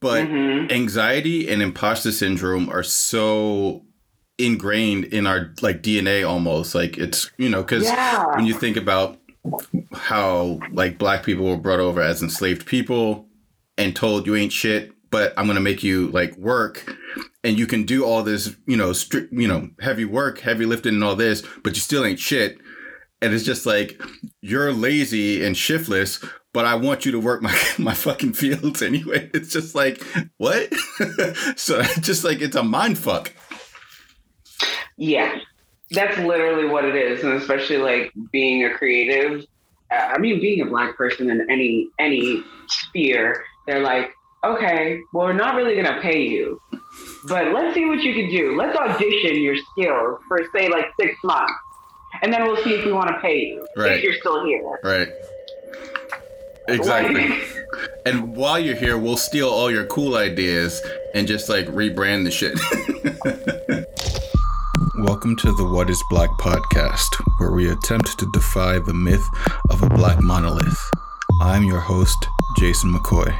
but mm-hmm. anxiety and imposter syndrome are so ingrained in our like DNA almost. Like it's you know because yeah. when you think about how like black people were brought over as enslaved people and told you ain't shit, but I'm gonna make you like work, and you can do all this you know strict you know heavy work, heavy lifting, and all this, but you still ain't shit. And it's just like you're lazy and shiftless, but I want you to work my my fucking fields anyway. It's just like what? so just like it's a mind fuck. Yeah, that's literally what it is, and especially like being a creative. Uh, I mean, being a black person in any any sphere, they're like, okay, well, we're not really gonna pay you, but let's see what you can do. Let's audition your skills for say like six months, and then we'll see if we want to pay you right. if you're still here. Right. Exactly. and while you're here, we'll steal all your cool ideas and just like rebrand the shit. Welcome to the What is Black podcast, where we attempt to defy the myth of a black monolith. I'm your host, Jason McCoy.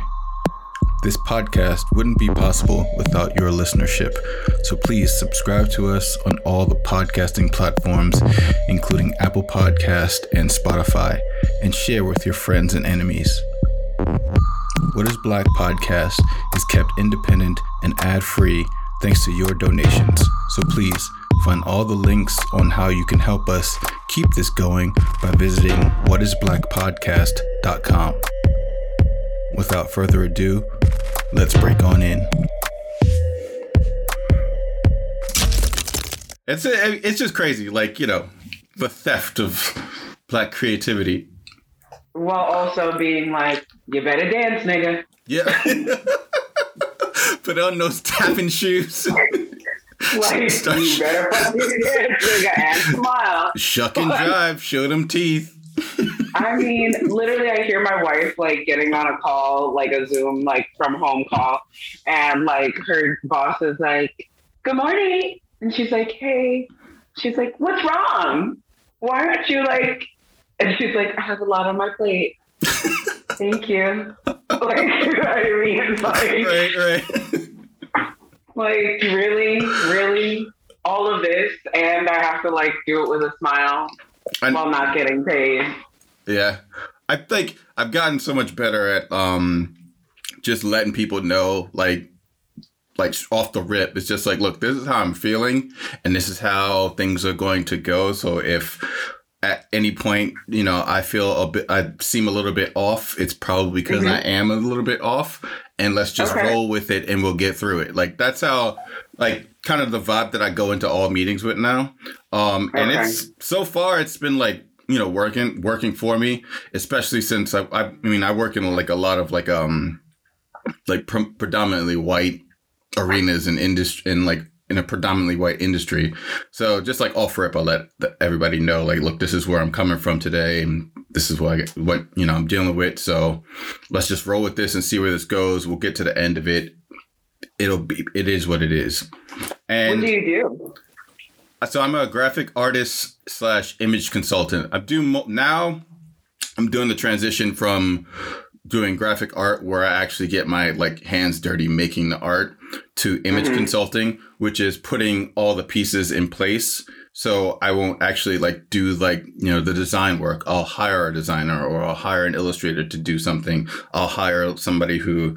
This podcast wouldn't be possible without your listenership, so please subscribe to us on all the podcasting platforms, including Apple Podcast and Spotify, and share with your friends and enemies. What is Black podcast is kept independent and ad free thanks to your donations, so please find all the links on how you can help us keep this going by visiting whatisblackpodcast.com. Without further ado, let's break on in. It's it's just crazy, like you know, the theft of black creativity. While also being like, you better dance, nigga. Yeah. Put on those tapping shoes. like, Start you better fucking dance, nigga, and smile. Shuck and drive, show them teeth. I mean, literally, I hear my wife like getting on a call, like a Zoom, like from home call, and like her boss is like, "Good morning," and she's like, "Hey," she's like, "What's wrong? Why aren't you like?" And she's like, "I have a lot on my plate." Thank you. Like, you know what I mean? Like, right, right. Like, really, really, all of this, and I have to like do it with a smile and, while not getting paid. Yeah. I think I've gotten so much better at um just letting people know like like off the rip. It's just like, look, this is how I'm feeling and this is how things are going to go. So if at any point, you know, I feel a bit, I seem a little bit off. It's probably because mm-hmm. I am a little bit off, and let's just okay. roll with it, and we'll get through it. Like that's how, like, kind of the vibe that I go into all meetings with now. Um, and it's so far, it's been like you know working working for me especially since I, I, mean i work in like a lot of like um like pre- predominantly white arenas and industry and like in a predominantly white industry. So just like off rip i let everybody know like look this is where i'm coming from today and this is what I get, what you know i'm dealing with. So let's just roll with this and see where this goes. We'll get to the end of it. It'll be it is what it is. And what do you do? So I'm a graphic artist slash image consultant. I'm doing mo- now. I'm doing the transition from doing graphic art where I actually get my like hands dirty making the art to image mm-hmm. consulting, which is putting all the pieces in place. So I won't actually like do like, you know, the design work. I'll hire a designer or I'll hire an illustrator to do something. I'll hire somebody who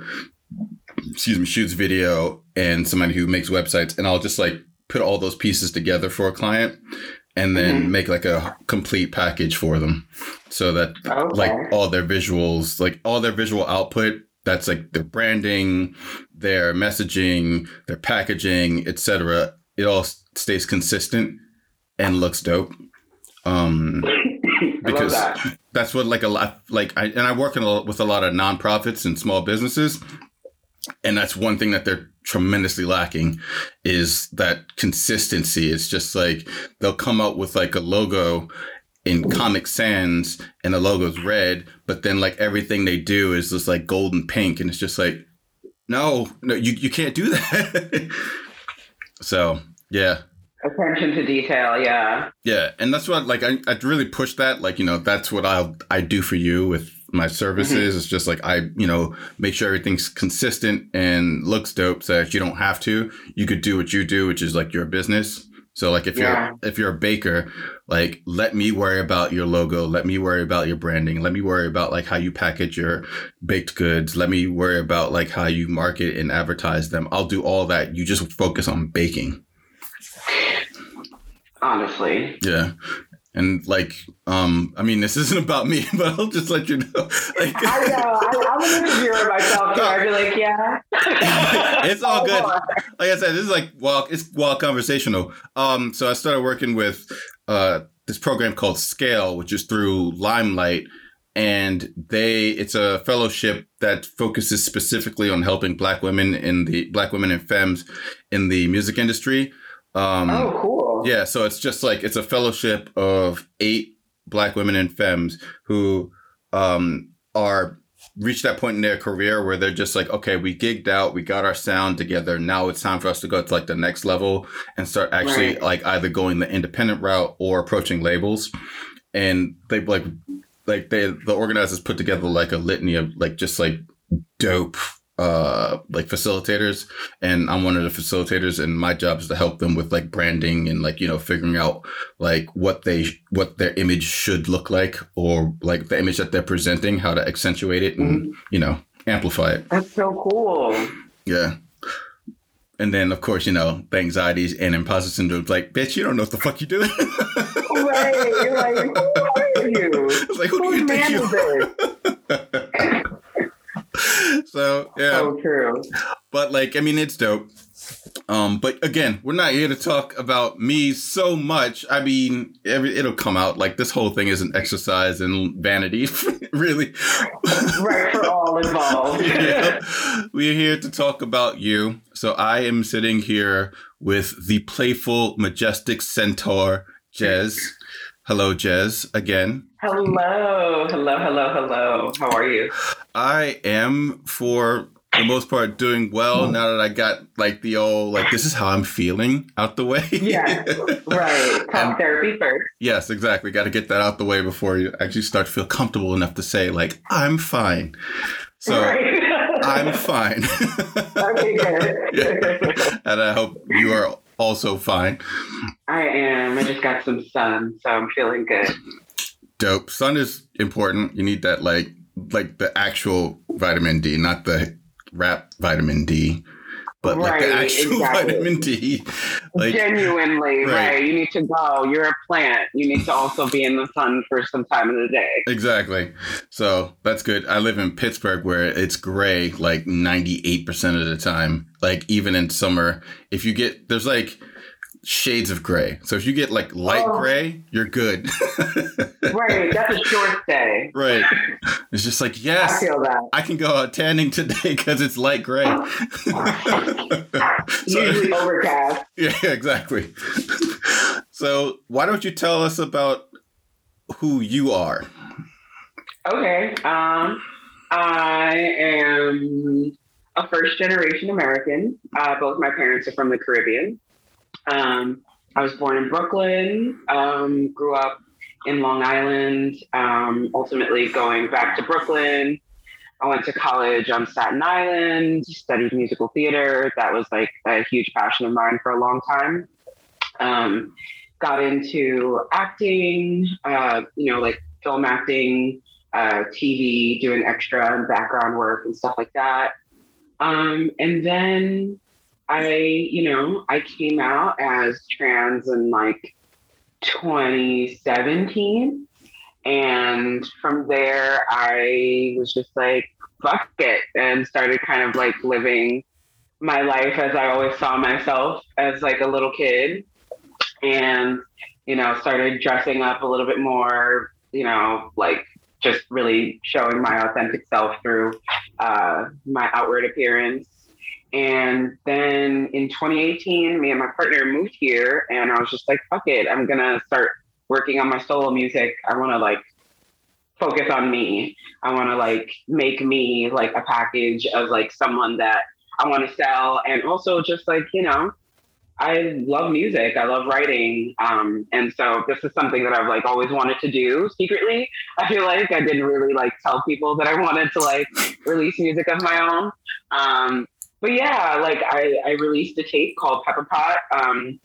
excuse me, shoots video and somebody who makes websites and I'll just like put all those pieces together for a client and then mm-hmm. make like a complete package for them so that okay. like all their visuals like all their visual output that's like their branding their messaging their packaging etc it all stays consistent and looks dope um because that. that's what like a lot like I and I work in a, with a lot of nonprofits and small businesses and that's one thing that they're tremendously lacking is that consistency. It's just like they'll come out with like a logo in Comic Sans and the logo's red, but then like everything they do is just like gold and pink, and it's just like, no, no, you you can't do that. so yeah. Attention to detail, yeah. Yeah, and that's what like I I really push that. Like you know that's what I'll I do for you with my services. Mm-hmm. It's just like I, you know, make sure everything's consistent and looks dope so that you don't have to. You could do what you do, which is like your business. So like if Yeah. you're if you're a baker, like let me worry about your logo, let me worry about your branding, let me worry about like how you package your baked goods, let me worry about like how you market and advertise them. I'll do all that. You just focus on baking. Honestly. Yeah. And like, um, I mean, this isn't about me, but I'll just let you know. Like, I know. I, I'm an interviewer myself, so I'd be like, yeah. It's all good. Oh, like I said, this is like well, it's well conversational. Um, so I started working with uh this program called Scale, which is through Limelight, and they it's a fellowship that focuses specifically on helping Black women in the Black women and femmes in the music industry. Um, oh, cool. yeah, so it's just like it's a fellowship of eight black women and femmes who um, are reached that point in their career where they're just like, okay, we gigged out, we got our sound together. Now it's time for us to go to like the next level and start actually Right. like either going the independent route or approaching labels. And they like like they the organizers put together like a litany of like just like dope uh like facilitators and I'm one of the facilitators and my job is to help them with like branding and like you know figuring out like what they what their image should look like or like the image that they're presenting how to accentuate it and you know amplify it That's so cool. yeah and then of course you know the anxieties and imposter syndrome like bitch you don't know what the fuck you're doing Right. You're like, who are you? it's like who do you think you this? so yeah. So true. but like i mean it's dope. Um but again we're not here to talk about me so much. I mean every, it'll come out. Like this whole thing is an exercise in vanity really. Right for all involved. Yeah. we're here to talk about you. So i am sitting here with the playful majestic centaur jez hello jez again Hello, hello, hello, hello. How are you? I am for the most part doing well hmm. now that I got like the old like this is how I'm feeling out the way. Yeah. Right. Talk therapy first. yes, exactly. Got to get that out the way before you actually start to feel comfortable enough to say like I'm fine. So right. I'm fine. okay, good. and I hope you are also fine. I am. I just got some sun, so I'm feeling good. Dope. Sun is important. You need that like like the actual vitamin D, not the wrap vitamin D, but like the Right, actual exactly. vitamin D. Like Genuinely, Right. right. You need to go. You're a plant. You need to also be in the sun for some time of the day. Exactly. So that's good. I live in Pittsburgh where it's gray like 98% of the time. Like even in summer, if you get, there's like shades of gray. So if you get like light Oh. gray, you're good. Right. That's a short day. right. It's just like, yes, I feel that. I can go out tanning today because it's light gray. So- Usually overcast. yeah, exactly. so why don't you tell us about who you are? Okay. Um, I am a first generation American. Uh, both my parents are from the Caribbean. Um, I was born in Brooklyn, um, grew up in Long Island, um, ultimately going back to Brooklyn. I went to college on Staten Island, studied musical theater. That was like a huge passion of mine for a long time. Um, got into acting, uh, you know, like film acting, uh, TV, doing extra and background work and stuff like that. Um, and then I, you know, I came out as trans in like 2017. And from there, I was just like, fuck it, and started kind of like living my life as I always saw myself as like a little kid. And, you know, started dressing up a little bit more, you know, like just really showing my authentic self through uh, my outward appearance. And then in 2018, me and my partner moved here, and I was just like, fuck it, I'm gonna start working on my solo music. I wanna like focus on me. I wanna like make me like a package of like someone that I wanna sell, and also just like, you know, I love music. I love writing. Um, and so this is something that I've like always wanted to do secretly. I feel like I didn't really like tell people that I wanted to like release music of my own. Um, but yeah, like I, I released a tape called Pepper Pot. Um,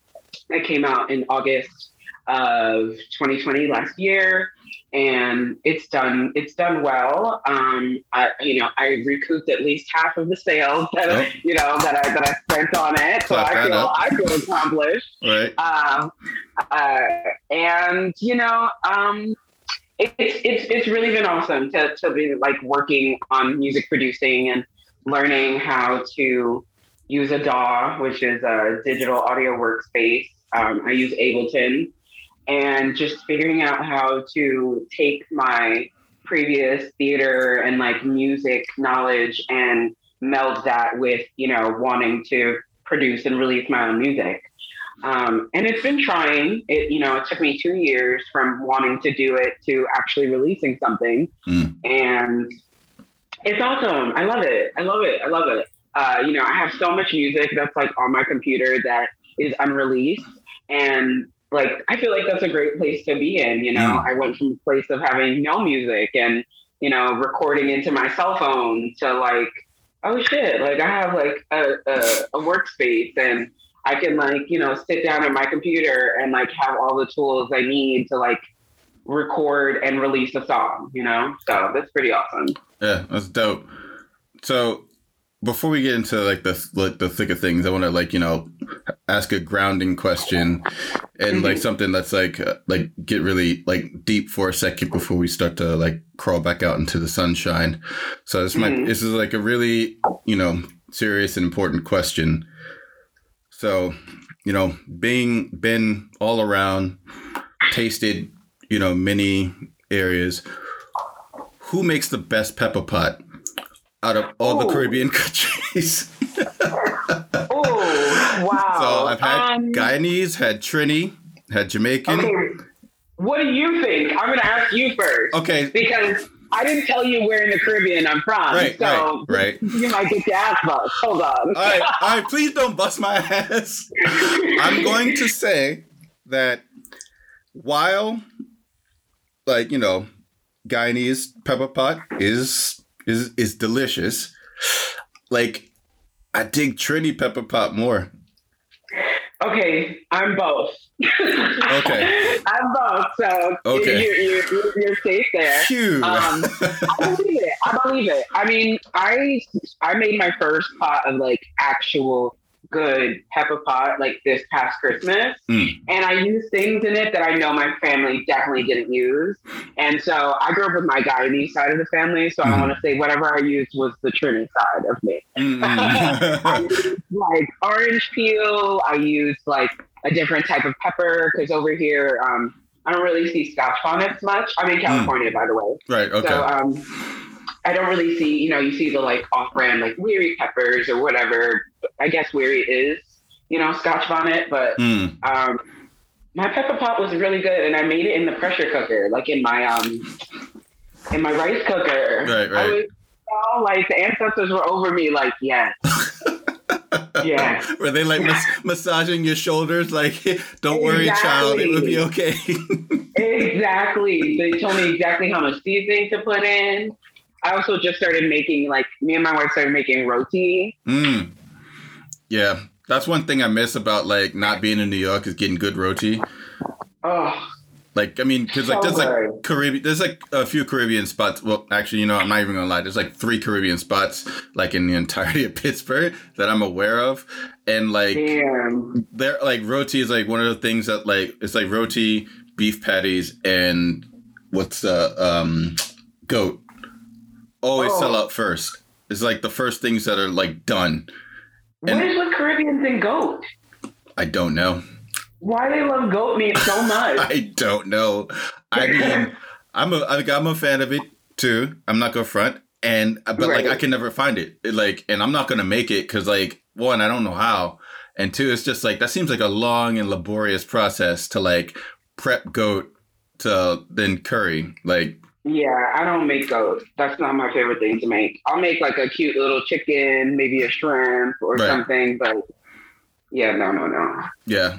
it came out in August of 2020 last year and it's done it's done well um I, you know i recouped at least half of the sales that you know that i that i spent on it so i feel up. i feel accomplished Right. um uh and you know um it, it's it's it's really been awesome to to be like working on music producing and learning how to use a DAW, which is a digital audio workspace. Um, I use Ableton, and just figuring out how to take my previous theater and like music knowledge and meld that with you know wanting to produce and release my own music. Um, and it's been trying. It you know it took me two years from wanting to do it to actually releasing something, Mm. and it's awesome. I love it. I love it. I love it. Uh, you know, I have so much music that's like on my computer that is unreleased, and like I feel like that's a great place to be in. You know, Mm. I went from a place of having no music and you know recording into my cell phone to like, oh shit, like I have like a, a, a workspace and I can like you know sit down at my computer and like have all the tools I need to like record and release a song. You know, so that's pretty awesome. Yeah, that's dope. So before we get into like the like the thick of things, I want to like you know ask a grounding question and like something that's like uh, like get really like deep for a second before we start to like crawl back out into the sunshine. So this might Mhm. this is like a really you know serious and important question. So you know being been all around, tasted you know many areas. Who makes the best pepper pot out of all the Caribbean countries? Oh wow! So I've had Um, Guyanese, had Trini, had Jamaican. Okay, what do you think? I'm going to ask you first Okay, because I didn't tell you where in the Caribbean I'm from. right, so right, right. you might get your ass bust. Hold on. All right, all right. Please don't bust my ass. I'm going to say that while, like you know, Guyanese pepper pot is is is delicious. Like, I dig Trini pepper pot more. Okay, I'm both. Okay. I'm both. So Okay. you're, you're, you're, you're safe there. Phew. Um, I believe it. I believe it. I mean, I I made my first pot of like actual good pepper pot like this past Christmas, Mm. and I used things in it that I know my family definitely didn't use. And so I grew up with my Guyanese side of the family, so Mm. I want to say whatever I used was the Trinity side of me. I Mm-mm. used like orange peel. I used like a different type of pepper because over here, um, I don't really see Scotch bonnets much. I'm in California, by the way. right. Okay. So um, I don't really see, you know, you see the like off-brand like wiri peppers or whatever. I guess wiri is, you know, Scotch bonnet, but Mm. um, my pepper pot was really good, and I made it in the pressure cooker, like in my um, in my rice cooker. Right, I right. was, oh, like the ancestors were over me, like yes, yeah. Were they like mas- massaging your shoulders? Like, don't worry, child, it will be okay. Exactly. They told me exactly how much seasoning to put in. I also just started making like me and my wife started making roti. mm. Yeah, that's one thing I miss about like not being in New York is getting good roti. Oh, Like, I mean, because like there's like. Caribbean, there's like a few Caribbean spots. Well, actually, you know, I'm not even gonna lie. There's like three Caribbean spots like in the entirety of Pittsburgh that I'm aware of, and like damn. they're like roti is like one of the things that like it's like roti, beef patties, and what's the um goat always Oh. sell out first. It's like the first things that are like done. What And- is with Caribbeans and goat? I don't know. Why they love goat meat so much? I don't know. I mean, I'm a like, I'm a fan of it too. I'm not gonna front, and uh, but like I can never find it. It, Like, and I'm not gonna make it because like one, I don't know how, and two, it's just like that seems like a long and laborious process to like prep goat to then curry. Like, yeah, I don't make goat. That's not my favorite thing to make. I'll make like a cute little chicken, maybe a shrimp or Right. something, but yeah, no, no, no. Yeah.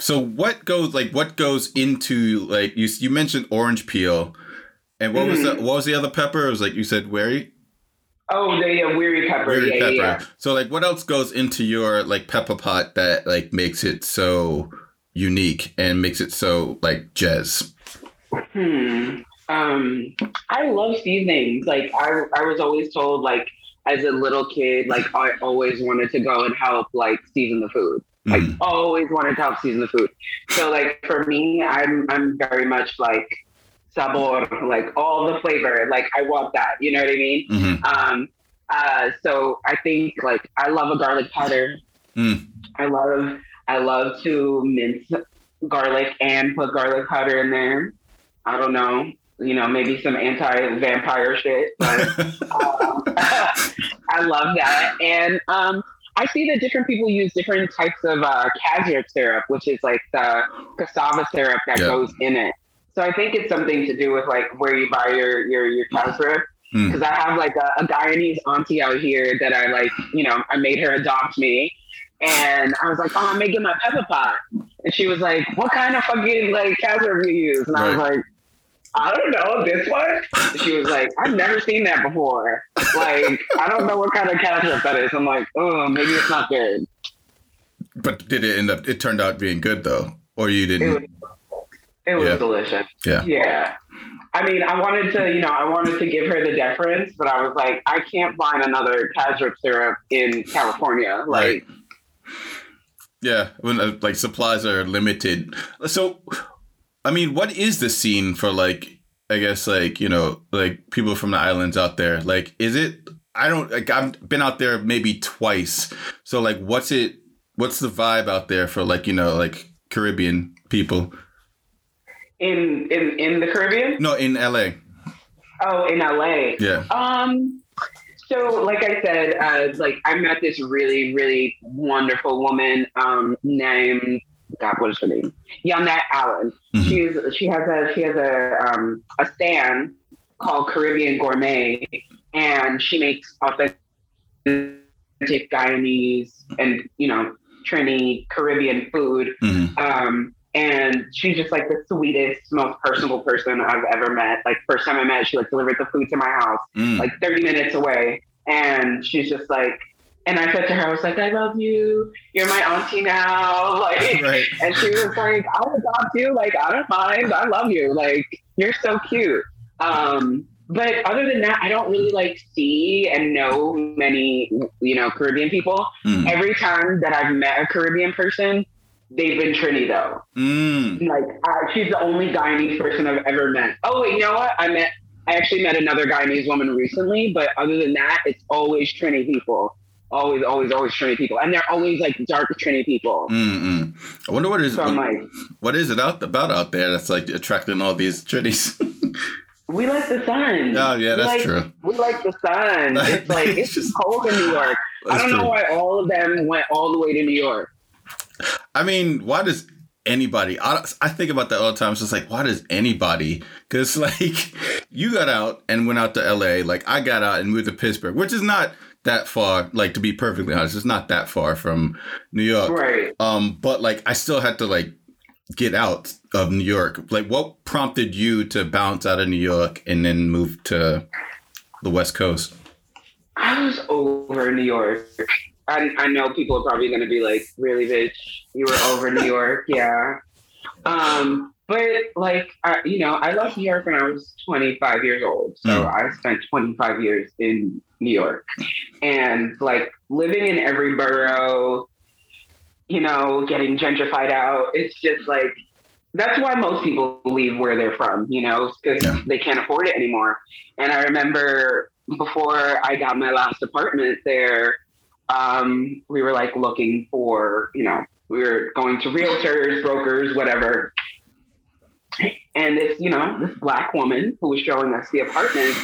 So what goes like what goes into like you you mentioned orange peel, and what was the Mhm. what was the other pepper? It was like you said wary Oh, the uh, wiri pepper. wary yeah, pepper. yeah, yeah. So like what else goes into your like pepper pot that like makes it so unique and makes it so like jazz? Hmm. Um, I love seasonings. Like I, I was always told, like as a little kid, like I always wanted to go and help, like season the food. Like Mhm. always wanted to help season the food. So like for me, I'm, I'm very much like sabor, like all the flavor. Like I want that. You know what I mean? Mhm. Um, uh, so I think like I love a garlic powder. Mm. I love I love to mince garlic and put garlic powder in there. I don't know, you know, maybe some anti-vampire shit, but um, I love that. And um, I see that different people use different types of uh, syrup, which is like the cassava syrup that Yeah. goes in it. So I think it's something to do with like where you buy your your your cassareep. Mm. Because I have like a, a Guyanese auntie out here that I like, you know, I made her adopt me. And I was like, oh, I'm making my pepper pot. And she was like, what kind of fucking like cassareep you use? And I was like, I don't know, this one? She was like, I've never seen that before. Like, I don't know what kind of ketchup that is. I'm like, oh, maybe it's not good. But did it end up? It turned out being good though, or you didn't? was, it was Yeah. delicious. Yeah. Yeah. I mean, I wanted to, you know, I wanted to give her the deference, but I was like, I can't find another cassareep in California. Like, Right. Yeah, when uh, like supplies are limited. So, I mean, what is the scene for like? I guess like you know like people from the islands out there. Like, is it? I don't like. I've been out there maybe twice. So like, what's it? What's the vibe out there for like you know like Caribbean people? in in in the Caribbean? No, in LA. Oh, in LA. Yeah. Um. So, like I said, uh, like I met this really, really wonderful woman um, named God. What is her name? Yonette Allen. Mhm. She's she has a she has a um, a stand called Caribbean Gourmet, and she makes authentic Guyanese and you know Trini Caribbean food. Mhm. Um, and she's just like the sweetest, most personable person I've ever met. Like first time I met, she like delivered the food to my house, Mm. like 30 minutes away. And she's just like, and I said to her, I was like, I love you. You're my auntie now. Like, right. and she was like, I'll adopt you. Like, I don't mind. I love you. Like, you're so cute. Um, but other than that, I don't really like see and know many, you know, Caribbean people. Mm. Every time that I've met a Caribbean person, they've been Trini though. Mm. Like, uh, she's the only Guyanese person I've ever met. Oh, wait, you know what? I met, I actually met another Guyanese woman recently, but other than that, it's always Trini people. Always, always, always Trini people. And they're always like dark Trini people. Mm-mm. I wonder what is So I'm like, what is it out about out there that's like attracting all these Trinis? we like the sun. oh yeah, that's like, true. We like the sun. It's like, it's just cold in New York. I don't know why all of them went all the way to New York. I mean, why does anybody? I, I think about that all the time. It's just like, why does anybody? Because like, you got out and went out to L.A. Like I got out and moved to Pittsburgh, which is not that far. Like to be perfectly honest, it's not that far from New York. Right. Um, but like, I still had to like get out of New York. Like, what prompted you to bounce out of New York and then move to the West Coast? I was over New York. I, I know people are probably going to be like, really, bitch, you were over New York. Yeah. Um, but like, I, you know, I left New York when I was 25 years old. So Mm. I spent 25 years in New York and like living in every borough, you know, getting gentrified out. It's just like, that's why most people leave where they're from, you know, because Yeah. they can't afford it anymore. And I remember before I got my last apartment there, um, we were like looking for, you know, we were going to realtors, brokers, whatever. And this, you know, this black woman who was showing us the apartment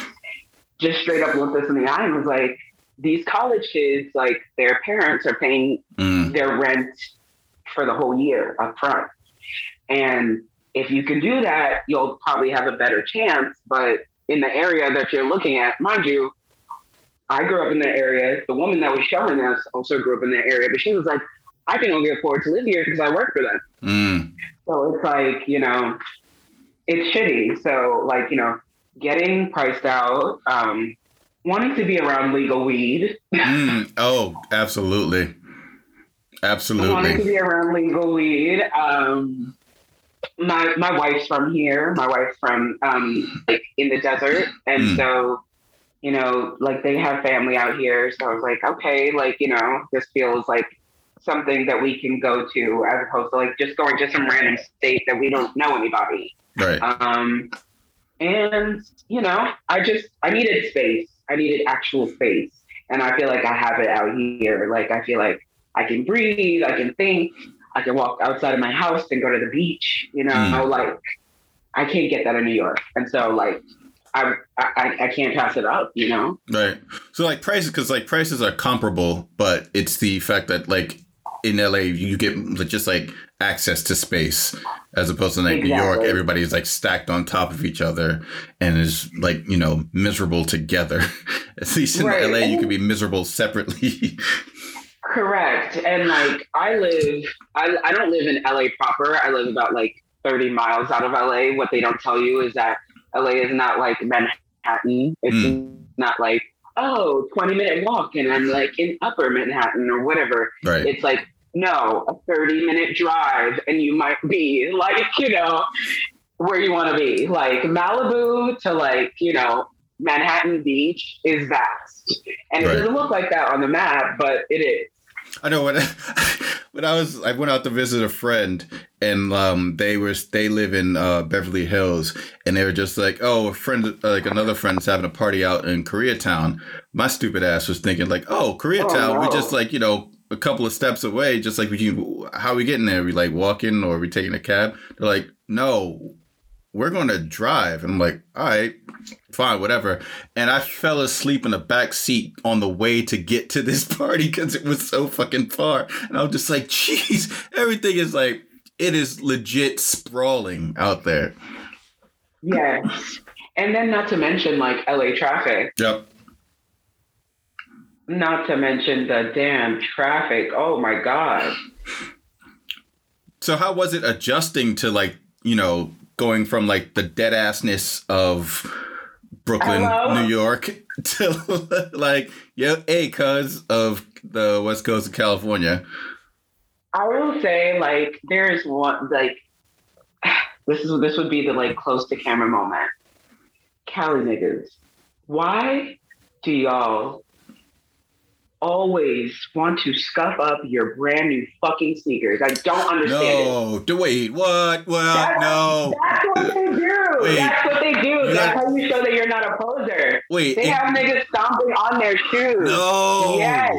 just straight up looked us in the eye and was like, these college kids, like their parents are paying Mm, their rent for the whole year up front. And if you can do that, you'll probably have a better chance. But in the area that you're looking at, mind you, I grew up in the area. The woman that was showing us also grew up in the area, but she was like, I can only afford to live here because I work for them. Mm. So it's like, you know, it's shitty. So like, you know, getting priced out, um, wanting to be around legal weed. Mm. Oh, absolutely. Absolutely. Wanting to be around legal weed. Um, my my wife's from here. My wife's from um, like in the desert, and Mm. so you know, like they have family out here. So I was like, okay, like you know, this feels like something that we can go to as opposed to like just going to some random state that we don't know anybody. Right. Um, and you know, I just I needed space. I needed actual space, and I feel like I have it out here. Like I feel like I can breathe. I can think. I can walk outside of my house and go to the beach. You know, Mm. like I can't get that in New York, and so like I I, I can't pass it up. You know. Right. So like prices, because like prices are comparable, but it's the fact that like in LA you get just like access to space, as opposed to like New York, everybody's like stacked on top of each other and is like you know miserable together. At least in Right. LA, you can be miserable separately. Correct. And like I live, I, I don't live in LA proper. I live about like 30 miles out of LA. What they don't tell you is that LA is not like Manhattan. It's hmm. not like, oh, 20 minute walk and I'm like in upper Manhattan or whatever. right. It's like, no, a 30 minute drive and you might be like, you know, where you want to be. Like Malibu to like, you know, Manhattan Beach is vast. And Right. it doesn't look like that on the map, but it is. I know when when I was I went out to visit a friend and um they were they live in uh, Beverly Hills and they were just like oh a friend like another friend's having a party out in Koreatown. My stupid ass was thinking like oh Koreatown Oh, we no. just like you know a couple of steps away just like we can how are we getting there we like walking or are we taking a cab they're like no we're going to drive and I'm like all right fine whatever and I fell asleep in the back seat on the way to get to this party because it was so fucking far. And I was just like, jeez, everything is like, it is legit sprawling out there. Yes. And then not to mention like LA traffic. Yep. Not to mention the damn traffic. Oh my God. So how was it adjusting to like, you know, going from like the dead assness of Brooklyn, Hello? New York to like, yo, hey, cuz of the West Coast of California. I will say like there's one like this is this would be the like close to camera moment. Cali niggas. Why do y'all always want to scuff up your brand new fucking sneakers? I don't understand it. No, do wait, what? Well, That's- no. That's what they do. Wait. That's what they do. That's how you show that you're not a poser. Wait, They it- have niggas stomping on their shoes. no. Yes.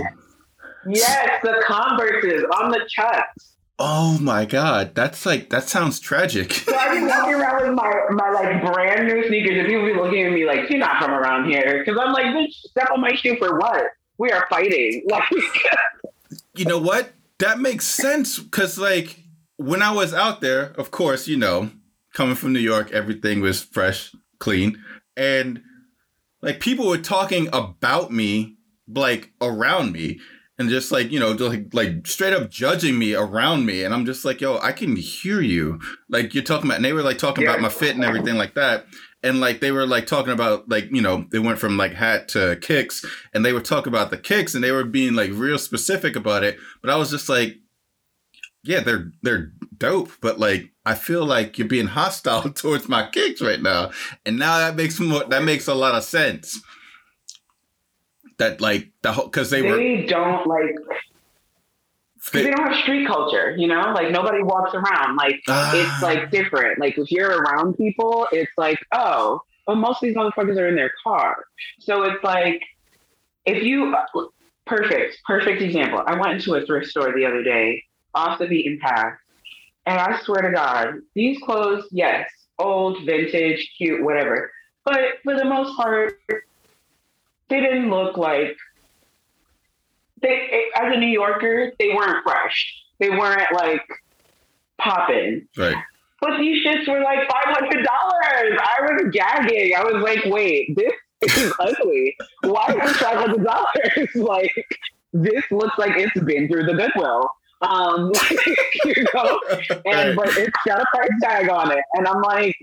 Yes, the Converses on the chucks. Oh my god, that's like that sounds tragic. So I be walking around with my, my like brand new sneakers, and people be looking at me like, "You're not from around here," because I'm like, "Bitch, step on my shoe for what? We are fighting." Like, you know what? That makes sense because like when I was out there, of course, you know, coming from New York, everything was fresh, clean, and like people were talking about me, like around me. And just like you know, just like like straight up judging me around me, and I'm just like, yo, I can hear you. Like you're talking about, and they were like talking about my fit and everything like that. And like they were like talking about like you know they went from like hat to kicks, and they were talking about the kicks, and they were being like real specific about it. But I was just like, yeah, they're they're dope, but like I feel like you're being hostile towards my kicks right now, and now that makes more that makes a lot of sense. That like the whole because they, they, were don't like. 'Cause they, they don't have street culture, you know. Like nobody walks around. Like Ah. it's like different. Like if you're around people, it's like, oh, but most of these motherfuckers are in their car. So it's like, if you, perfect, perfect example. I went into a thrift store the other day, off the beaten path, and I swear to God, these clothes, yes, old, vintage, cute, whatever, but for the most part, they didn't look like. They, as a New Yorker, they weren't fresh. They weren't like popping. right. But these shits were like five hundred dollars. I was gagging. I was like, wait, this is ugly. Why is five hundred dollars? Like this looks like it's been through the Goodwill. Um, you know, and but it's got a price tag on it, and I'm like,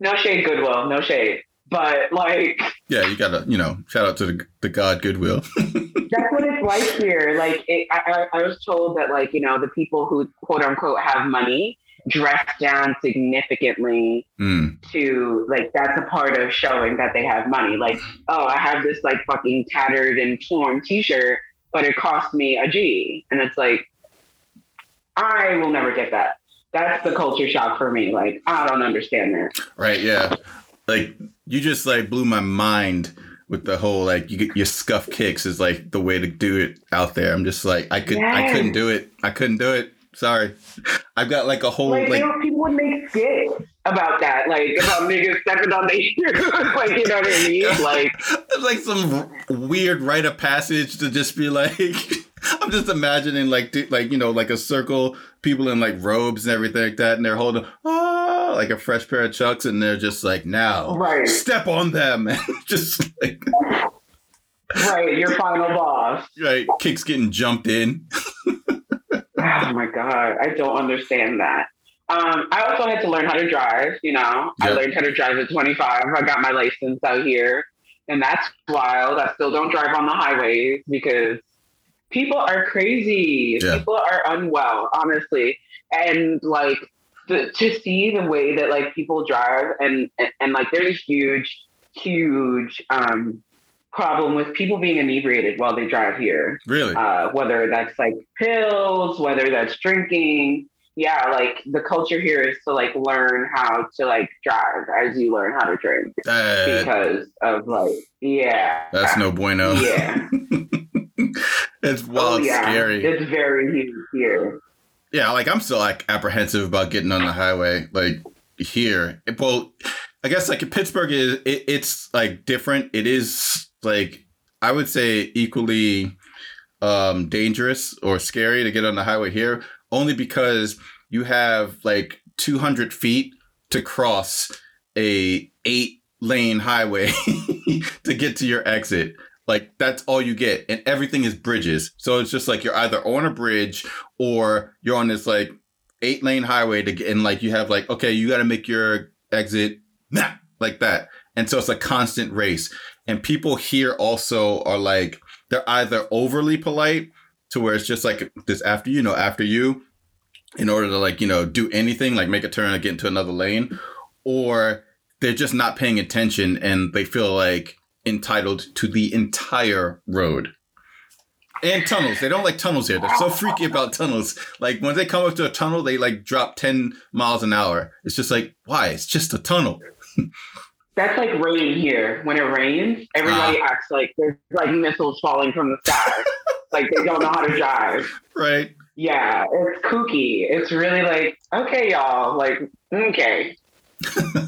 no shade, Goodwill, no shade, but like, yeah, you gotta, you know, shout out to the, the God Goodwill. that's what it's like here. Like, it, I, I was told that, like, you know, the people who quote unquote have money dress down significantly Mm. to like that's a part of showing that they have money. Like, oh, I have this like fucking tattered and torn T-shirt, but it cost me a G, and it's like, I will never get that. That's the culture shock for me. Like, I don't understand that. Right? Yeah. Like you just like blew my mind with the whole like you get your scuff kicks is like the way to do it out there. I'm just like I could I couldn't do it. I couldn't do it. Sorry. I've got like a whole Like, like you know, people would make skits about that, like about niggas stepping on their shoes, like you know what I mean? Like, like some weird rite of passage to just be like I'm just imagining like like you know like a circle people in like robes and everything like that and they're holding like a fresh pair of chucks and they're just like now Right. step on them and just like right, your final boss. right kicks getting jumped in Oh my god, I don't understand that. Um, I also had to learn how to drive. You know, I learned how to drive at 25. I got my license out here, and that's wild. I still don't drive on the highways because people are crazy. Yeah. People are unwell, honestly, and like the, to see the way that like people drive, and and, and like there's a huge, huge um, problem with people being inebriated while they drive here really uh, whether that's like pills, whether that's drinking. Yeah, like the culture here is to like learn how to like drive as you learn how to drink Uh, because of like yeah. that's no bueno yeah. it's oh wild yeah. scary It's very huge here. Yeah, like I'm still like apprehensive about getting on the highway. Like here, well, I guess like in Pittsburgh is it, it's like different. It is like I would say equally um dangerous or scary to get on the highway here, only because you have like 200 feet to cross a eight lane highway to get to your exit. Like that's all you get, and everything is bridges. So it's just like you're either on a bridge or you're on this like eight lane highway to get, and like you have like okay, you got to make your exit nah, like that, and so it's a constant race. And people here also are like they're either overly polite to where it's just like this after you know after you, in order to like you know do anything like make a turn and get into another lane, or they're just not paying attention and they feel like entitled to the entire road. And tunnels. They don't like tunnels here. They're so freaky about tunnels. Like when they come up to a tunnel, they like drop 10 miles an hour. It's just like, why? It's just a tunnel. That's like rain here. When it rains, Ah. everybody acts like there's like missiles falling from the sky. like they don't know how to drive. Right? Yeah, it's kooky. It's really like, okay, y'all, like, okay. All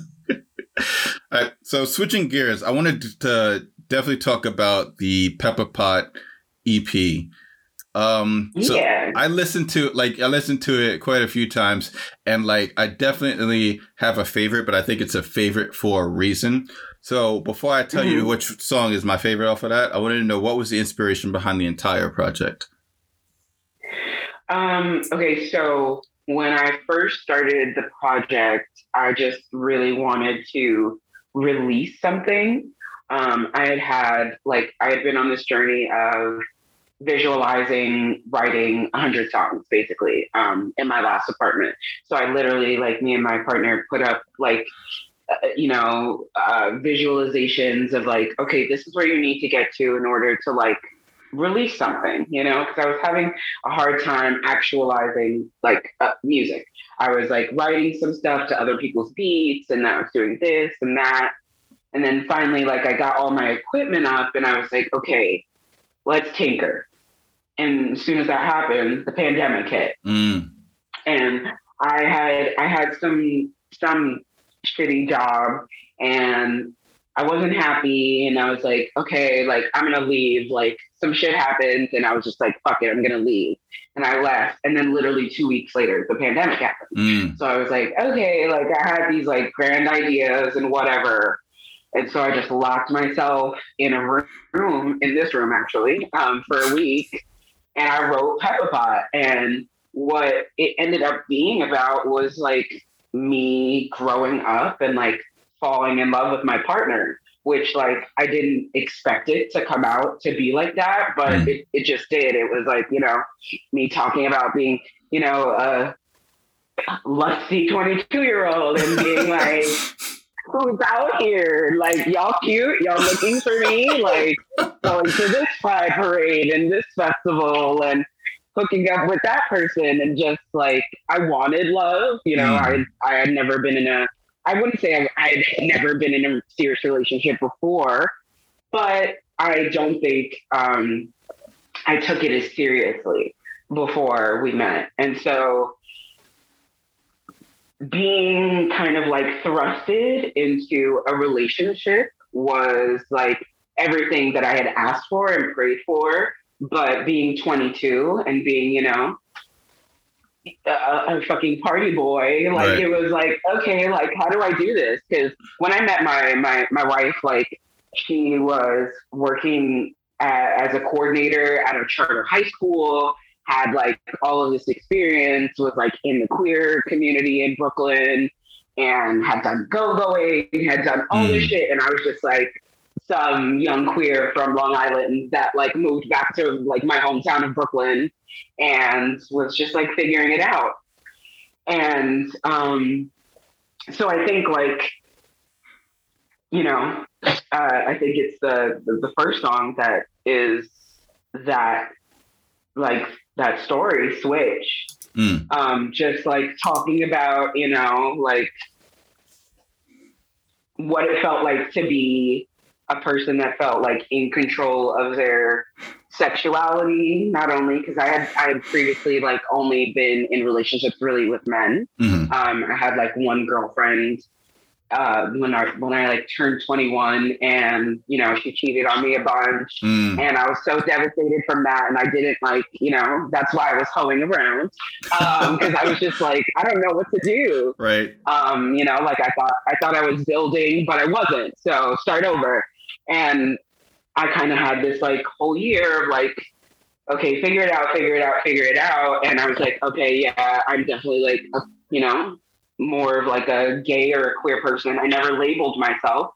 right. So switching gears, I wanted to definitely talk about the Pepper Pot EP. Um, so yeah. I listened to like I listened to it quite a few times, and like I definitely have a favorite, but I think it's a favorite for a reason. So before I tell you Mhm. which song is my favorite off of that, I wanted to know what was the inspiration behind the entire project. Um, okay, so when I first started the project, I just really wanted to release something. Um, I had had, like, I had been on this journey of visualizing writing 100 songs basically um, in my last apartment. So I literally, like, me and my partner put up, like, uh, you know, uh, visualizations of, like, okay, this is where you need to get to in order to, like, release something, you know, because I was having a hard time actualizing like uh, music. I was like writing some stuff to other people's beats, and I was doing this and that. And then finally, like I got all my equipment up, and I was like, okay, let's tinker. And as soon as that happened, the pandemic hit, Mm, and I had I had some some shitty job, and I wasn't happy, and I was like, okay, like I'm gonna leave. Like some shit happens and I was just like, fuck it, I'm gonna leave, and I left. And then literally two weeks later, the pandemic happened. mm, So I was like, okay, like I had these like grand ideas and whatever. And so I just locked myself in a room, in this room actually, um, for a week, and I wrote Pepper Pot. And what it ended up being about was like me growing up and like falling in love with my partner, which like I didn't expect it to come out to be like that, but mm. it, it just did. It was like, you know, me talking about being, you know, a lusty 22 year old and being like, who's out here? Like, y'all cute? Y'all looking for me? Like, going to this pride parade and this festival and hooking up with that person and just like, I wanted love. You know, mm. I, I had never been in a, I wouldn't say I, I had never been in a serious relationship before, but I don't think um, I took it as seriously before we met. And so, being kind of like thrusted into a relationship was like everything that I had asked for and prayed for. But being 22 and being, you know, a, a fucking party boy, like right. it was like, okay, like how do I do this? Because when I met my my my wife, like she was working as a coordinator at a charter high school had like all of this experience, was like in the queer community in Brooklyn and had done go-going, had done all mm. this shit. And I was just like some young queer from Long Island that like moved back to like my hometown of Brooklyn and was just like figuring it out. And um, so I think like, you know, uh, I think it's the, the first song that is that like that story switch mm. um, just like talking about you know like what it felt like to be a person that felt like in control of their sexuality not only because i had i had previously like only been in relationships really with men. Mm-hmm. um, i had like one girlfriend uh, when I when I like turned 21 and you know she cheated on me a bunch. Mm. and I was so devastated from that and I didn't like you know that's why I was hoeing around. Because um, I was just like I don't know what to do. Right. Um you know like I thought I thought I was building but I wasn't. So start over and I kind of had this like whole year of like okay figure it out figure it out figure it out and I was like okay yeah I'm definitely like a, you know more of like a gay or a queer person. I never labeled myself.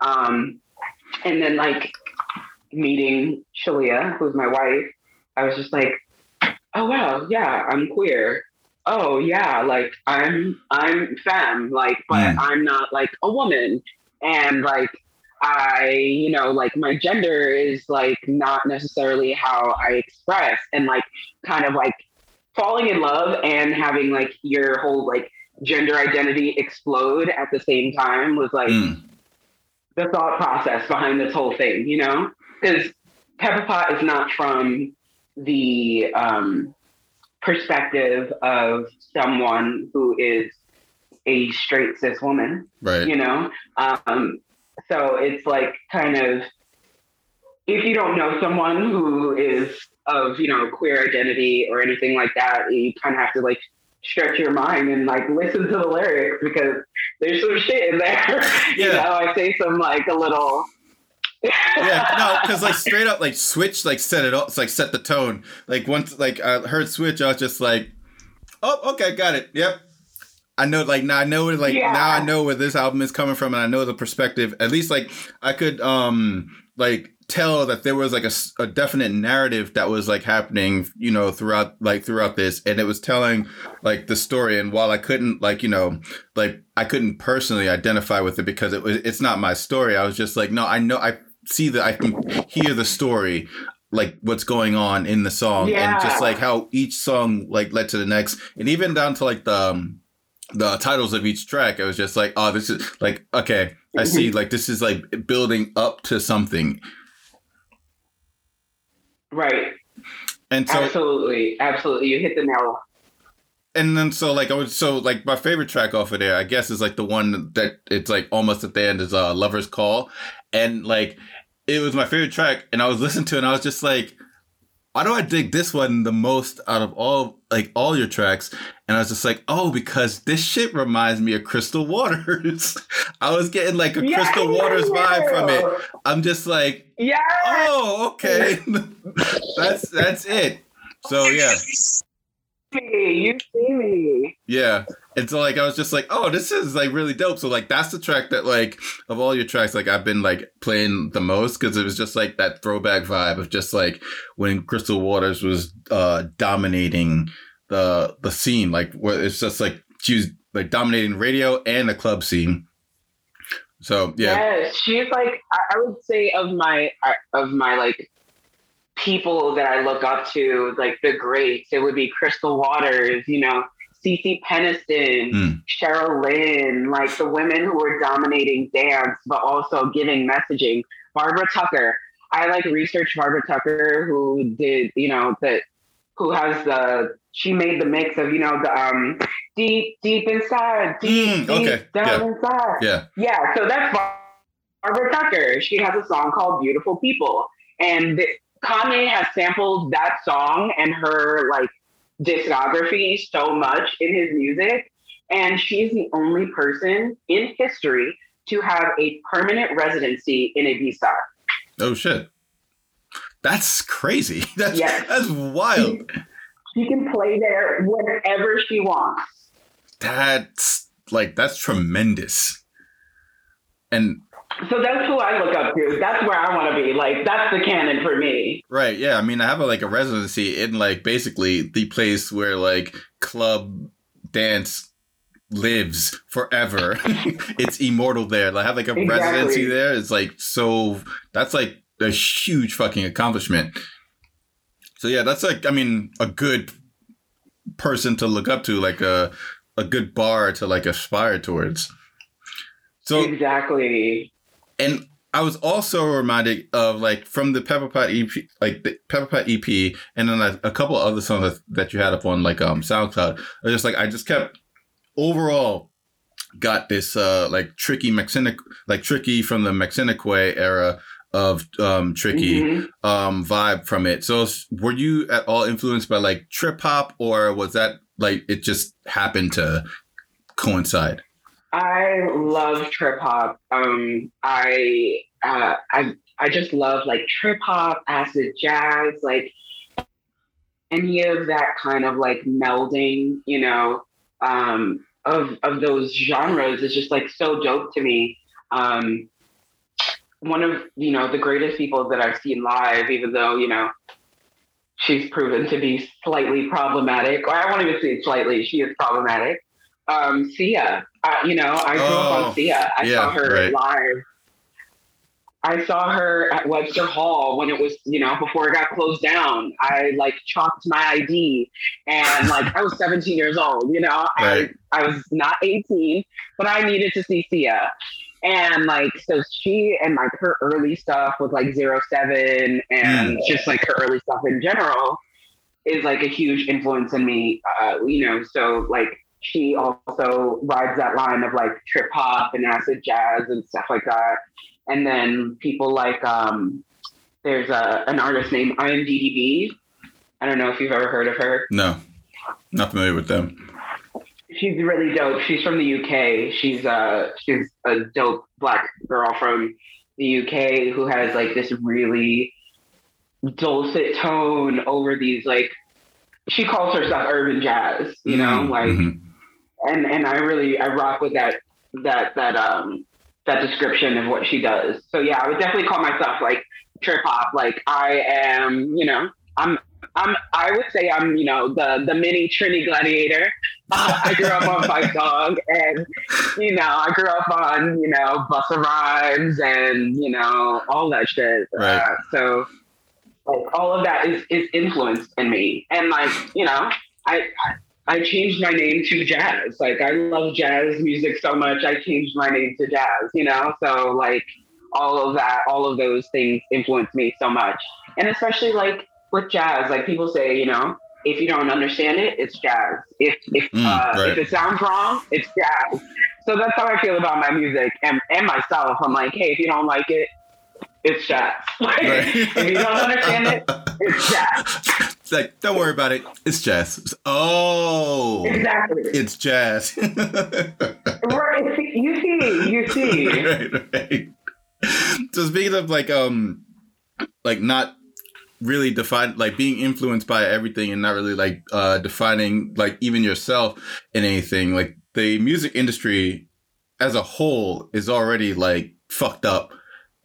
Um, and then like meeting Shalia, who's my wife, I was just like, oh wow, yeah, I'm queer. Oh yeah, like I'm I'm femme, like, but mm. I'm not like a woman. And like I, you know, like my gender is like not necessarily how I express and like kind of like falling in love and having like your whole like gender identity explode at the same time was like mm. the thought process behind this whole thing, you know? Because Pepper Pot is not from the um, perspective of someone who is a straight cis woman, right? You know, um, so it's like kind of if you don't know someone who is of you know queer identity or anything like that, you kind of have to like stretch your mind and like listen to the lyrics because there's some shit in there. Yeah. you know, I say some like a little yeah, no, because like straight up, like Switch, like set it up, it's like set the tone. Like once, like I heard Switch, I was just like, oh, okay, got it. Yep, I know. Like now, I know. Like yeah. now, I know where this album is coming from, and I know the perspective. At least, like I could, um, like tell that there was like a, a definite narrative that was like happening you know throughout like throughout this and it was telling like the story and while i couldn't like you know like i couldn't personally identify with it because it was it's not my story i was just like no i know i see that i can hear the story like what's going on in the song yeah. and just like how each song like led to the next and even down to like the um, the titles of each track, I was just like, oh, this is like, okay, I see, like, this is like building up to something. Right. And so absolutely, absolutely, you hit the nail. And then so like I was so like my favorite track off of there, I guess, is like the one that it's like almost at the end is uh "Lover's Call," and like it was my favorite track, and I was listening to it, and I was just like. Why do I dig this one the most out of all like all your tracks? And I was just like, oh, because this shit reminds me of Crystal Waters. I was getting like a Crystal Waters vibe from it. I'm just like, Yeah. oh, okay, that's that's it. So yeah, You see me. yeah. And so like I was just like, oh, this is like really dope. So like that's the track that like of all your tracks, like I've been like playing the most because it was just like that throwback vibe of just like when Crystal Waters was uh dominating the the scene. Like where it's just like she was like dominating radio and the club scene. So yeah. Yes, she's like I, I would say of my of my like people that I look up to, like the greats. It would be Crystal Waters, you know, Cece Peniston, Mm. Cheryl Lynn, like the women who were dominating dance, but also giving messaging. Barbara Tucker. I like research Barbara Tucker, who did, you know, that who has the she made the mix of, you know, the um deep, deep inside, deep, Mm, deep down yeah. inside. Yeah. Yeah, so that's Barbara Tucker. She has a song called Beautiful People. And Kanye has sampled that song and her like discography so much in his music. And she's the only person in history to have a permanent residency in Ibiza. Oh shit. That's crazy. That's Yes. that's wild. She can play there whenever she wants. That's like that's tremendous. And So that's who I look up to. That's where I want to be. Like, that's the canon for me. right, yeah. I mean, I have a, like a residency in like basically the place where like club dance lives forever. it's immortal there. Like, I have like a Exactly. residency there. It's like so. That's like a huge fucking accomplishment. So yeah, that's like I mean a good person to look up to, like a a good bar to like aspire towards. So exactly. And I was also reminded of like from the Pepper Pot EP, like the Pepper Pot EP, and then a, a couple of other songs that, that you had up on like um SoundCloud. I just like I just kept overall got this uh like tricky Maxinquaye like tricky from the Maxinquaye era of um tricky Mhm. um vibe from it. So were you at all influenced by like trip hop or was that like it just happened to coincide? I love trip hop. Um, I uh, I I just love like trip hop, acid jazz, like any of that kind of like melding, you know, um, of of those genres is just like so dope to me. Um, one of you know the greatest people that I've seen live, even though you know she's proven to be slightly problematic, or I won't even say slightly, she is problematic. Um, Sia, uh, you know, I grew up Oh, on Sia. I yeah, saw her right. live. I saw her at Webster Hall when it was, you know, before it got closed down. I like chopped my ID and like I was 17 years old, you know, Right. I, I was not 18, but I needed to see Sia. And like, so she and like her early stuff with like Zero Seven and just like her early stuff in general is like a huge influence in me, uh, you know, so like she also rides that line of like trip hop and acid jazz and stuff like that. And then people like um, there's a an artist named IAMDDB. I don't know if you've ever heard of her. No, not familiar with them. She's really dope. She's from the UK. She's uh she's a dope black girl from the UK who has like this really dulcet tone over these like she calls herself urban jazz, you know, Mhm, like mhm. And and I really I rock with that that that um that description of what she does. So yeah, I would definitely call myself like trip hop. Like I am, you know, I'm I'm I would say I'm you know the the mini Trini Gladiator. Uh, I grew up on Phife Dawg, and you know I grew up on you know Busta Rhymes and you know all that shit. Right. Uh, so like all of that is is influenced in me, and like you know I. I changed my name to jazz. Like I love jazz music so much. I changed my name to jazz, you know? So like all of that, all of those things influence me so much. And especially like with jazz, like people say, you know, if you don't understand it, it's jazz. If if Mm, uh, right. if it sounds wrong, it's jazz. So that's how I feel about my music and, and myself. I'm like, hey, if you don't like it, it's jazz. Like, Right. if you don't understand it, it's jazz. It's like, don't worry about it. It's jazz. Oh, Exactly. it's jazz. right. You see, you see. right, right. So speaking of like um like not really define like being influenced by everything and not really like uh defining like even yourself in anything, like the music industry as a whole is already like fucked up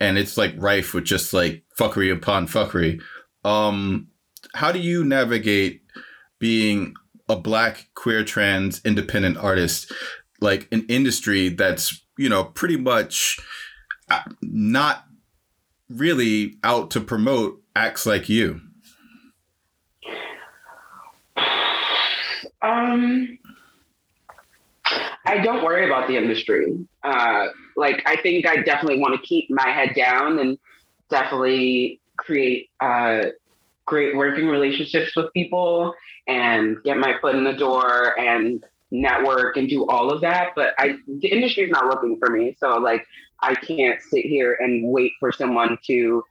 and it's like rife with just like fuckery upon fuckery. Um how do you navigate being a black queer trans independent artist like an industry that's you know pretty much uh, not really out to promote acts like you Um, I don't worry about the industry. Uh, like, I think I definitely want to keep my head down and definitely create uh, great working relationships with people and get my foot in the door and network and do all of that. But I, the industry is not looking for me. So, like, I can't sit here and wait for someone to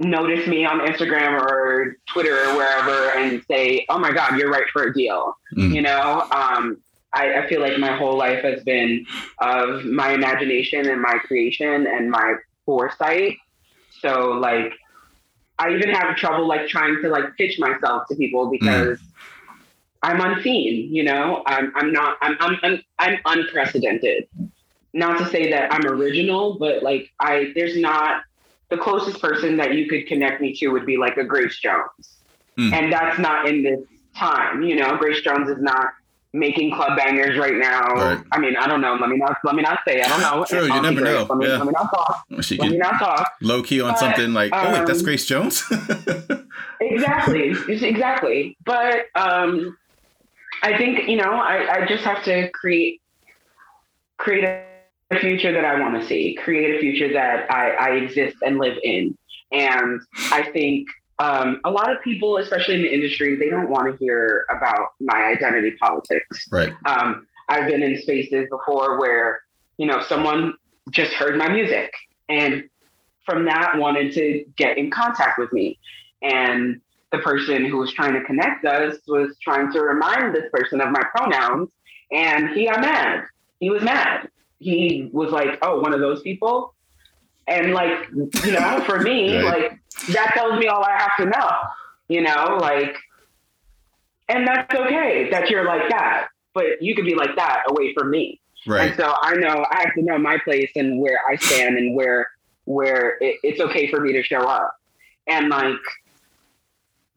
notice me on Instagram or Twitter or wherever and say, "Oh my God, you're right for a deal." Mm. You know, um, I, I feel like my whole life has been of my imagination and my creation and my foresight. So like, I even have trouble like trying to like pitch myself to people because. I'm unseen, you know. I'm I'm not I'm I'm I'm, I'm unprecedented. Not to say that I'm original, but like I there's not the closest person that you could connect me to would be like a Grace Jones. Mm. And that's not in this time, you know. Grace Jones is not making club bangers right now. Right. I mean, I don't know. Let me not let me not say I don't know. Sure, you never know. Let me, Yeah. let me not talk. she Let me not talk. low key on But, something like oh wait that's um, grace jones Exactly. exactly. But um I think, you know, I, I just have to create create a future that I want to see, create a future that I, I exist and live in. And I think um, a lot of people, especially in the industry, they don't want to hear about my identity politics. right Um, I've been in spaces before where, you know, someone just heard my music and from that wanted to get in contact with me. And the person who was trying to connect us was trying to remind this person of my pronouns. And he got mad. He was mad. He was like, oh, one of those people. And like, you know, for me, Right. like that tells me all I have to know, you know, like, and that's okay that you're like that, but you could be like that away from me. right And so I know I have to know my place and where I stand and where where it, it's okay for me to show up. And like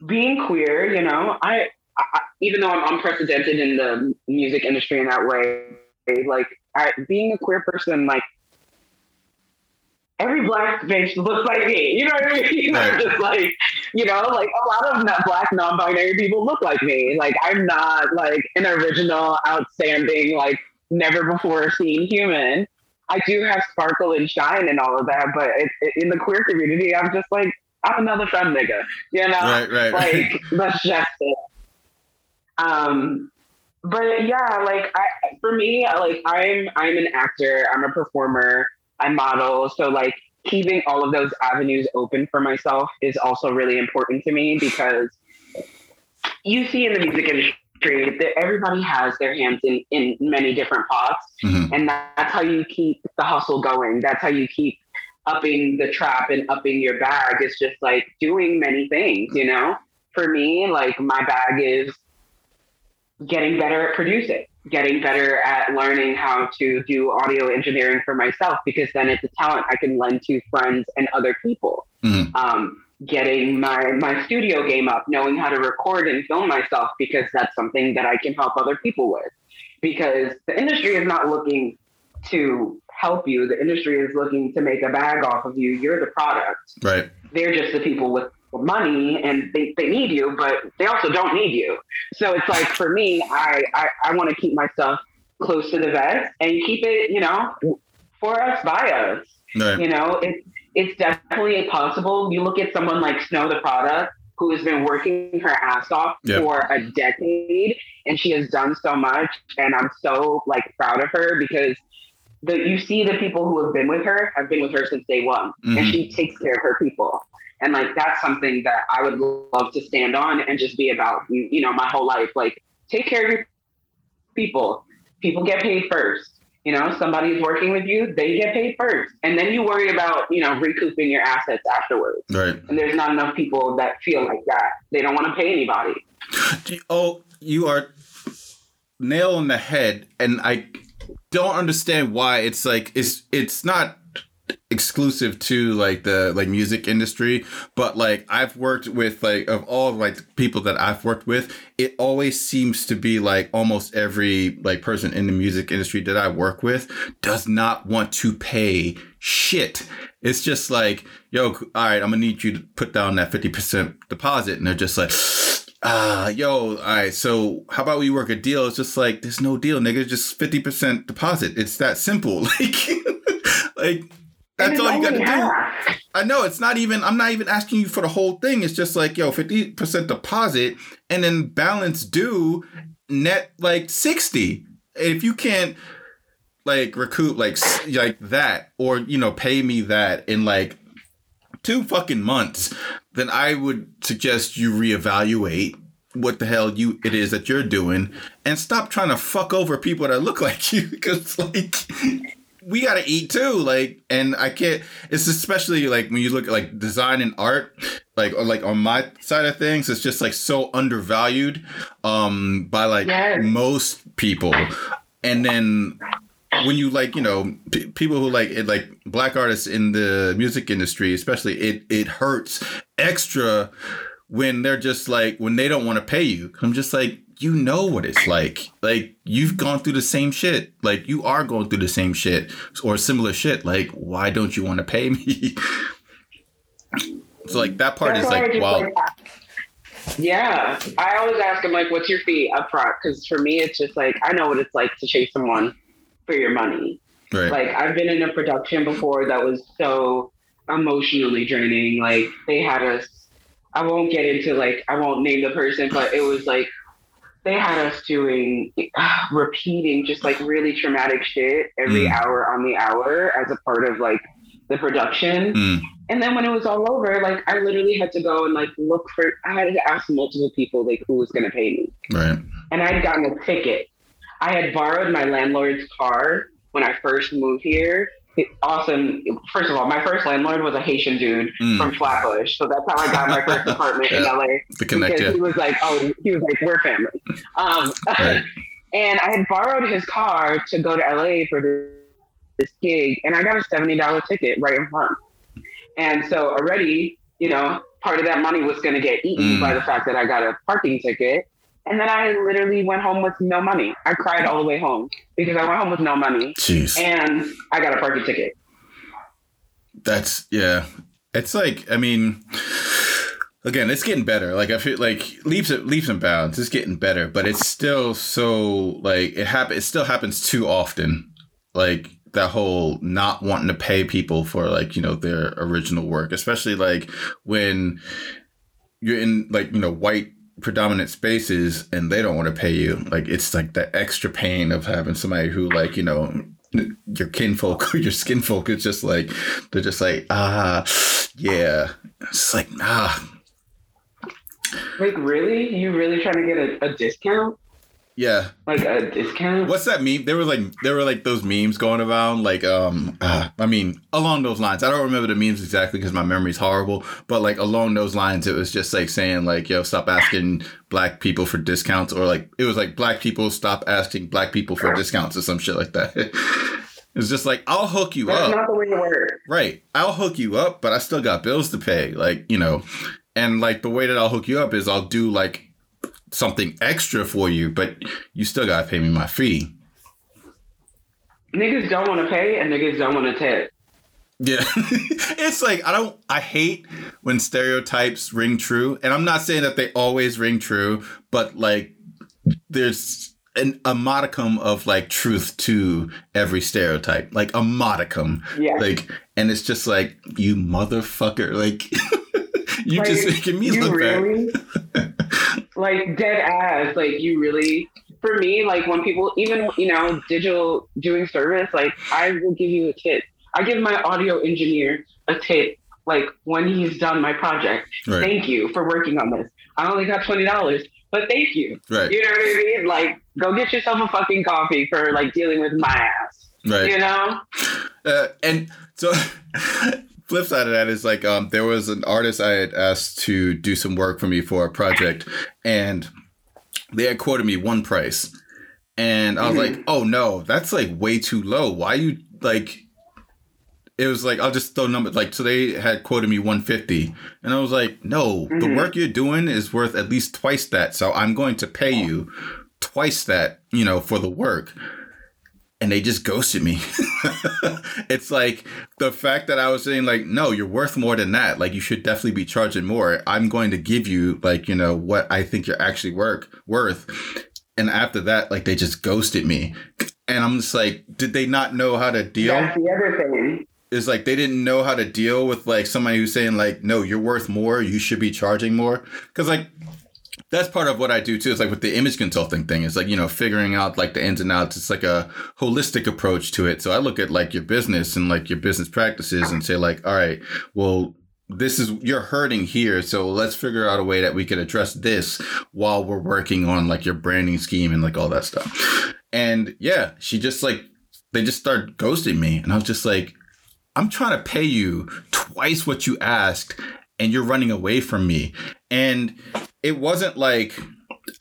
being queer, you know, I, I even though I'm unprecedented in the music industry in that way, like I, being a queer person, like every black bitch looks like me. You know what I mean? Right. just like, you know, like a lot of black non-binary people look like me. Like I'm not like an original, outstanding, like never before seen human. I do have sparkle and shine and all of that, but it, it, in the queer community, I'm just like I'm another femme nigga. You know, right right like that's just it. Um, but yeah, like I, for me, like I'm I'm an actor, I'm a performer, I model, so like keeping all of those avenues open for myself is also really important to me because you see in the music industry that everybody has their hands in in many different pots, Mhm. and that's how you keep the hustle going. That's how you keep upping the trap and upping your bag. It's just like doing many things, you know? For me, like my bag is getting better at producing, getting better at learning how to do audio engineering for myself, because then it's a talent I can lend to friends and other people. Mhm. Um, getting my, my studio game up, knowing how to record and film myself, because that's something that I can help other people with. Because the industry is not looking to help you. The industry is looking to make a bag off of you. You're the product. right They're just the people with money and they, they need you, but they also don't need you. So it's like for me, I, I, I want to keep myself close to the vest and keep it, you know, for us, by us. right You know, it's it's definitely possible. You look at someone like Snow Tha Product who has been working her ass off Yep. for a decade and she has done so much and I'm so like proud of her because the you see the people who have been with her have been with her since day one, Mhm. and she takes care of her people. And like that's something that I would love to stand on and just be about. You know, my whole life, like take care of your people. People get paid first. You know, somebody's working with you, they get paid first, and then you worry about you know recouping your assets afterwards. Right. And there's not enough people that feel like that. They don't want to pay anybody. Oh, you are nail on the head, and I don't understand why it's like it's it's not exclusive to like the like music industry but like i've worked with like of all like people that i've worked with it always seems to be like almost every like person in the music industry that i work with does not want to pay shit it's just like yo all right i'm gonna need you to put down that 50% deposit and they're just like ah, yo, all right, so how about we work a deal? It's just like, there's no deal, nigga. Just 50% deposit. It's that simple. Like, like that's all you got to do. I know it's not even, I'm not even asking you for the whole thing. It's just like, yo, 50% deposit and then balance due net like 60. If you can't like recoup like like that or you know pay me that in like two fucking months, then I would suggest you reevaluate what the hell you it is that you're doing and stop trying to fuck over people that look like you because like we gotta eat too like and i can't it's especially like when you look at like design and art like or like on my side of things it's just like so undervalued um by like Yes. most people and then when you like you know p- people who like it like black artists in the music industry especially it it hurts extra when they're just like when they don't want to pay you i'm just like you know what it's like like you've gone through the same shit like you are going through the same shit or similar shit like why don't you want to pay me so like that part That's is like wow like, yeah, I always ask him like, "What's your fee up front?" Because for me, it's just like I know what it's like to chase someone for your money. right Like I've been in a production before that was so emotionally draining. Like they had us. I won't get into like I won't name the person, but it was like they had us doing repeating just like really traumatic shit every Mm. hour on the hour as a part of like the production. Mm, And then when it was all over, like I literally had to go and like look for. I had to ask multiple people like who was going to pay me, right and I'd gotten a ticket. I had borrowed my landlord's car when I first moved here. Awesome. First of all, my first landlord was a Haitian dude Mm. from Flatbush, so that's how I got my first apartment in LA. to connect because he was like, oh, he was like, we're family. Um, Right. and I had borrowed his car to go to LA for this, this gig, and I got a seventy dollar ticket right in front. And so already, you know, part of that money was going to get eaten Mm. by the fact that I got a parking ticket. And then I literally went home with no money. I cried all the way home because I went home with no money jeez and I got a parking ticket. That's yeah. It's like I mean, again, it's getting better. Like I feel like leaps leaps and bounds. It's getting better, but it's still so like it happen. It still happens too often. Like that whole not wanting to pay people for like you know their original work, especially like when you're in like you know white predominant spaces and they don't want to pay you like it's like the extra pain of having somebody who like you know your kinfolk or your skinfolk is just like they're just like ah yeah it's like ah Like, really? You really trying to get a, a discount? Yeah Like a discount? what's that meme there were like there were like those memes going around like um uh, i mean along those lines i don't remember the memes exactly because my memory's horrible but like along those lines it was just like saying like yo stop asking black people for discounts or like it was like black people stop asking black people for discounts or some shit like that it's just like i'll hook you That's up not the way it works. Right. I'll hook you up, but I still got bills to pay. Like, you know, and like the way that I'll hook you up is I'll do like something extra for you, but you still got to pay me my fee. Niggas don't want to pay and niggas don't want to tip. Yeah. it's like, I don't, I hate when stereotypes ring true. And I'm not saying that they always ring true, but like there's an, a modicum of like truth to every stereotype, like a modicum. Yeah. Like, and it's just like, you motherfucker. Like, you Like, just making me look bad. like dead ass, like you really for me, like when people, even you know, digital doing service, like I will give you a tip. I give my audio engineer a tip, like when he's done my project. Right. Thank you for working on this. I only got twenty dollars, but thank you. Right. You know what I mean? Like, go get yourself a fucking coffee for like dealing with my ass. Right. You know? Uh, and so flip side of that is like um there was an artist I had asked to do some work for me for a project and they had quoted me one price. And I was Mhm. like, oh no, that's like way too low. Why you like it was like I'll just throw numbers like so they had quoted me 150 and I was like no the Mhm. work you're doing is worth at least twice that so I'm going to pay you twice that you know for the work and they just ghosted me. it's like the fact that I was saying like, no, you're worth more than that. Like you should definitely be charging more. I'm going to give you like, you know, what I think you're actually work worth. And after that, like they just ghosted me. And I'm just like, did they not know how to deal? That's the other thing. Is like they didn't know how to deal with like somebody who's saying like, no, you're worth more. You should be charging more. Cause like that's part of what I do too. It's like with the image consulting thing. It's like, you know, figuring out like the ins and outs. It's like a holistic approach to it. So I look at like your business and like your business practices and say like, all right, well, this is you're hurting here. So let's figure out a way that we can address this while we're working on like your branding scheme and like all that stuff. And yeah, she just like they just start ghosting me. And I was just like, I'm trying to pay you twice what you asked and you're running away from me. And it wasn't like,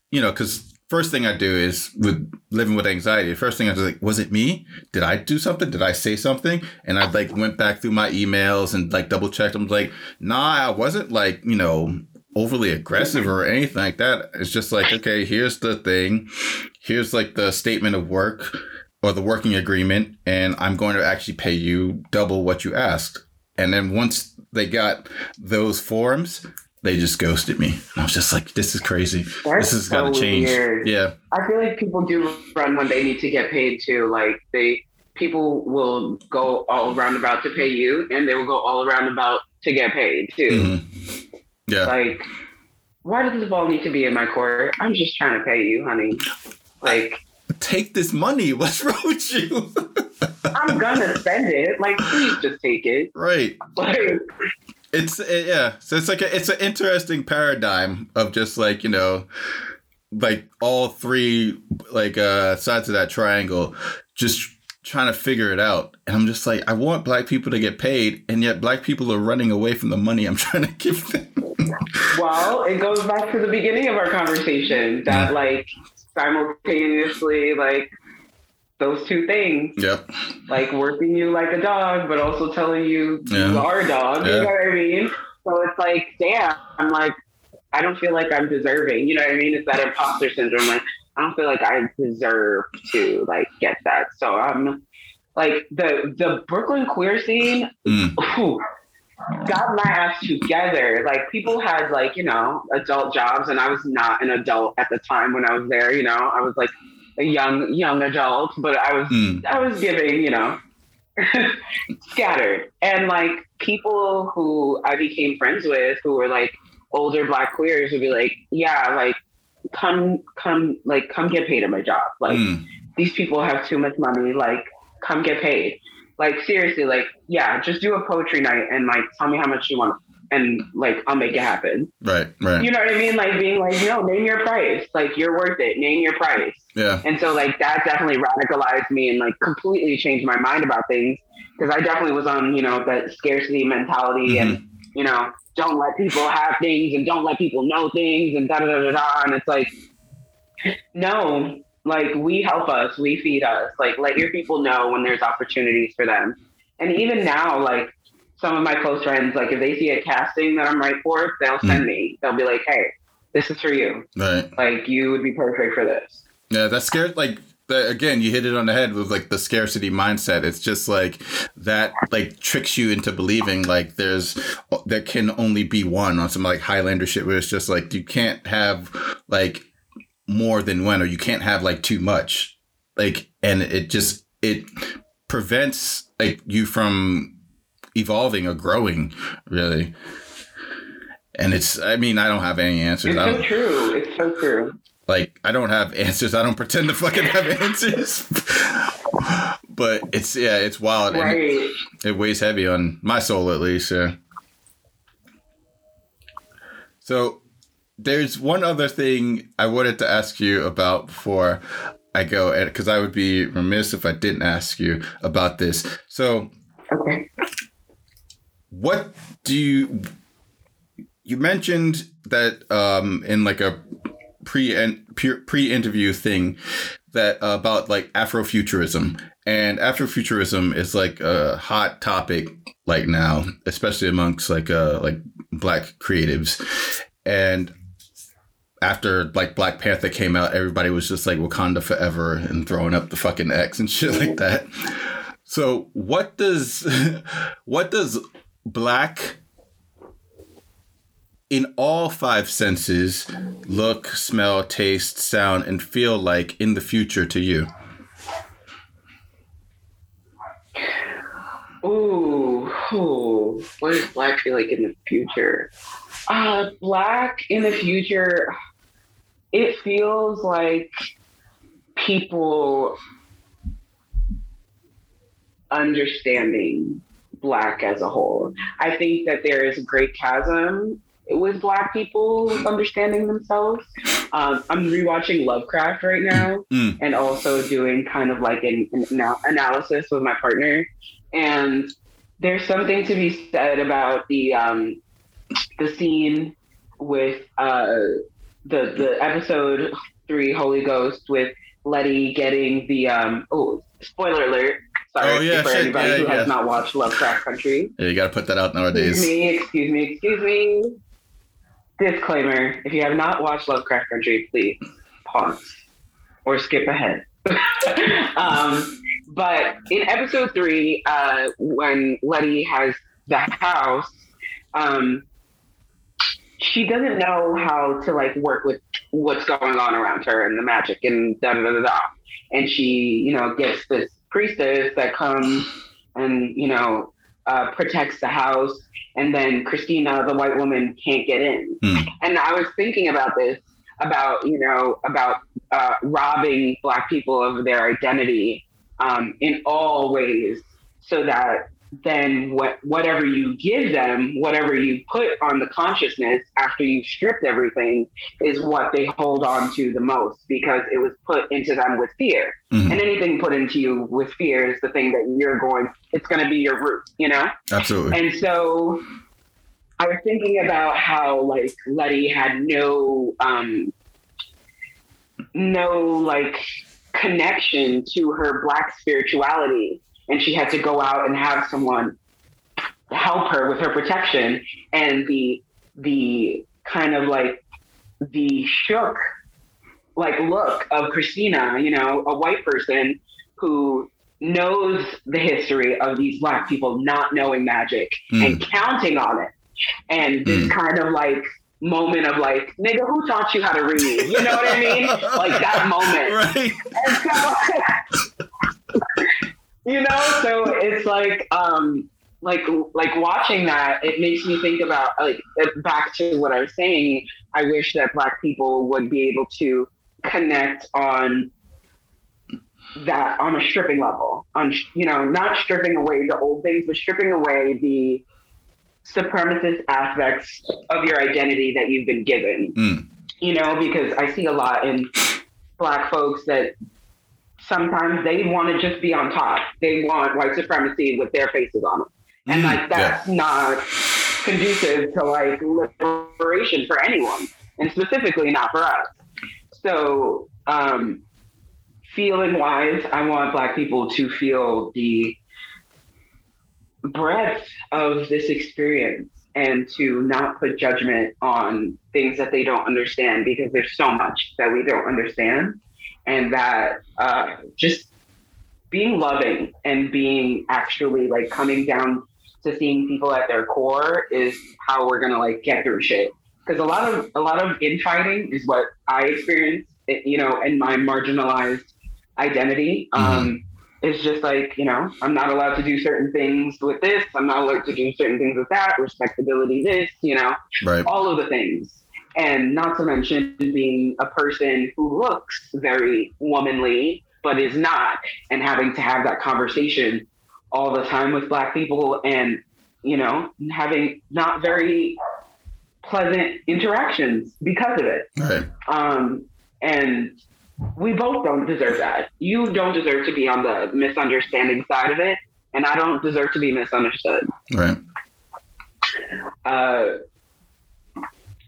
you know, because first thing I do is with living with anxiety. The first thing I was like, was it me? Did I do something? Did I say something? And I like went back through my emails and like double checked. I'm like, nah, I wasn't like, you know, overly aggressive or anything like that. It's just like, okay, here's the thing. Here's like the statement of work or the working agreement, and I'm going to actually pay you double what you asked. And then once they got those forms, they just ghosted me. And I was just like, this is crazy. That's this has so got to change. weird. Yeah. I feel like people do run when they need to get paid too. Like they people will go all around about to pay you and they will go all around about to get paid too. Mhm. Yeah. Like, why does this ball need to be in my court? I'm just trying to pay you, honey. Like, Take this money. What's wrong with you? I'm gonna spend it. Like, please just take it. right. Like, It's it, yeah. So it's like a, it's an interesting paradigm of just like you know, like all three like uh sides of that triangle, just trying to figure it out. And I'm just like, I want black people to get paid, and yet black people are running away from the money I'm trying to give them. well, it goes back to the beginning of our conversation that like simultaneously like those two things yep. like working you like a dog, but also telling you you are a dog. Yeah. You know what I mean? So it's like, damn, I'm like, I don't feel like I'm deserving. You know what I mean? It's that imposter syndrome. Like, I don't feel like I deserve to like get that. So I'm like the the Brooklyn queer scene. Mm. Ooh, got my ass together. Like people had like you know adult jobs, and I was not an adult at the time when I was there. You know, I was like a young young adult, but I was Mm. I was giving, you know, scattered. And like people who I became friends with who were like older black queers would be like, yeah, like come, come, like come get paid at my job. Like Mm. these people have too much money. Like come get paid. Like seriously, like yeah, just do a poetry night and like tell me how much you want, and like I'll make it happen. Right. Right. You know what I mean? Like being like, no, name your price. Like you're worth it. Name your price. Yeah. And so like that definitely radicalized me and like completely changed my mind about things because I definitely was on, you know, that scarcity mentality and, Mhm. you know, don't let people have things and don't let people know things and da da da da. And it's like, no, like we help us, we feed us. Like let your people know when there's opportunities for them. And even now, like some of my close friends, like if they see a casting that I'm right for, they'll send hmm. me. They'll be like, hey, this is for you. Right. Like you would be perfect for this. Yeah, that's scared. Like the, again, you hit it on the head with like the scarcity mindset. It's just like that, like tricks you into believing like there's there can only be one on some like Highlander shit where it's just like you can't have like more than one or you can't have like too much. Like, and it just it prevents like you from evolving or growing really. And it's, I mean, I don't have any answers. It's so true. It's so true. like I don't have answers. I don't pretend to fucking have answers. but it's yeah, it's wild. Right. It, it weighs heavy on my soul at least. Yeah. So there's one other thing I wanted to ask you about before I go, because I would be remiss if I didn't ask you about this. So, okay, what do you? You mentioned that um, in like a pre and pre interview thing that uh, about like Afrofuturism, and Afrofuturism is like a hot topic like now, especially amongst like uh like black creatives, and after like Black Panther came out, everybody was just like Wakanda forever and throwing up the fucking X and shit like that. So what does what does black in all five senses look, smell, taste, sound, and feel like in the future to you? Ooh, ooh, what does black feel like in the future? Uh, black in the future, it feels like people understanding black as a whole. I think that there is a great chasm with black people understanding themselves. Um, I'm rewatching Lovecraft right now mm. and also doing kind of like an, an analysis with my partner. And there's something to be said about the um, the scene with uh, the the episode three Holy Ghost with Leti getting the um oh spoiler alert sorry oh, yeah, for shit. anybody yeah, who yeah. has not watched Lovecraft Country. Yeah, you got to put that out nowadays. Excuse me, excuse me, excuse me. Disclaimer: If you have not watched Lovecraft Country, please pause or skip ahead. um, but in episode three, uh, when Leti has the house, um, she doesn't know how to like work with what's going on around her and the magic and da da da da. And she, you know, gets this priestess that comes and you know uh, protects the house, and then Christina, the white woman, can't get in. Mm. And I was thinking about this, about you know, about uh, robbing Black people of their identity um, in all ways, so that then what whatever you give them, whatever you put on the consciousness after you've stripped everything, is what they hold on to the most because it was put into them with fear. Mm-hmm. And anything put into you with fear is the thing that you're going. It's going to be your root, you know. Absolutely. And so, I was thinking about how like Leti had no um no like connection to her black spirituality and she had to go out and have someone help her with her protection and the the kind of like the shook like look of Christina, you know, a white person who knows the history of these black people not knowing magic mm. and counting on it. And this mm. kind of like moment of like, nigga, who taught you how to read? You know what I mean? like that moment. Right. And so you know so it's like um like like watching that it makes me think about like back to what i was saying i wish that black people would be able to connect on that on a stripping level on you know not stripping away the old things but stripping away the supremacist aspects of your identity that you've been given mm. you know because i see a lot in black folks that sometimes they want to just be on top. They want white supremacy with their faces on them. And mm, like that's yeah. not conducive to like liberation for anyone, and specifically not for us. So, um, feeling wise, I want Black people to feel the breadth of this experience and to not put judgment on things that they don't understand because there's so much that we don't understand and that uh, just being loving and being actually like coming down to seeing people at their core is how we're gonna like get through shit. Because a lot of a lot of infighting is what I experienced, you know, in my marginalized identity. Mm-hmm. Um, it's just like you know, I'm not allowed to do certain things with this. I'm not allowed to do certain things with that. Respectability, this, you know, right. all of the things. And not to mention being a person who looks very womanly, but is not, and having to have that conversation all the time with Black people and, you know, having not very pleasant interactions because of it. Right. Um, and we both don't deserve that. You don't deserve to be on the misunderstanding side of it, and I don't deserve to be misunderstood. Right. Uh,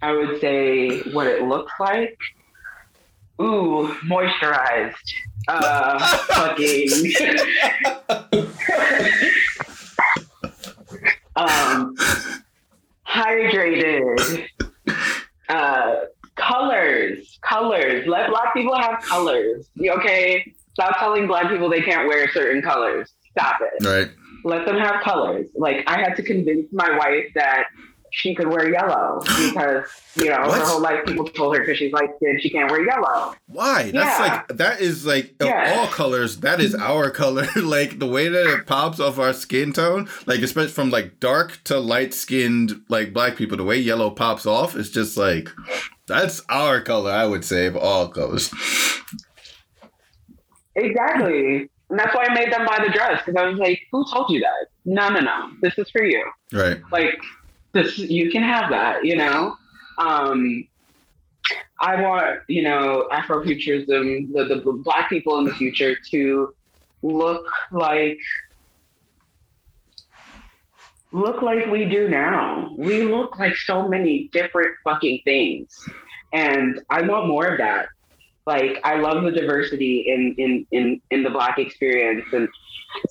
I would say what it looks like. Ooh, moisturized. Uh, fucking. um, hydrated. Uh, colors, colors. Let black people have colors. Okay, stop telling black people they can't wear certain colors. Stop it. Right. Let them have colors. Like I had to convince my wife that she could wear yellow because you know What? her whole life people told her because she's light skinned she can't wear yellow. Why? That's Yeah. like that is like of Yeah. all colors. That is our color. like the way that it pops off our skin tone, like especially from like dark to light skinned like black people, the way yellow pops off is just like that's our color. I would say of all colors. Exactly. And that's why I made them buy the dress because I was like, who told you that? No, no, no. This is for you. Right. Like this, you can have that. You know. Um, I want you know Afrofuturism, the the black people in the future to look like look like we do now. We look like so many different fucking things. And I want more of that. Like I love the diversity in in in in the black experience and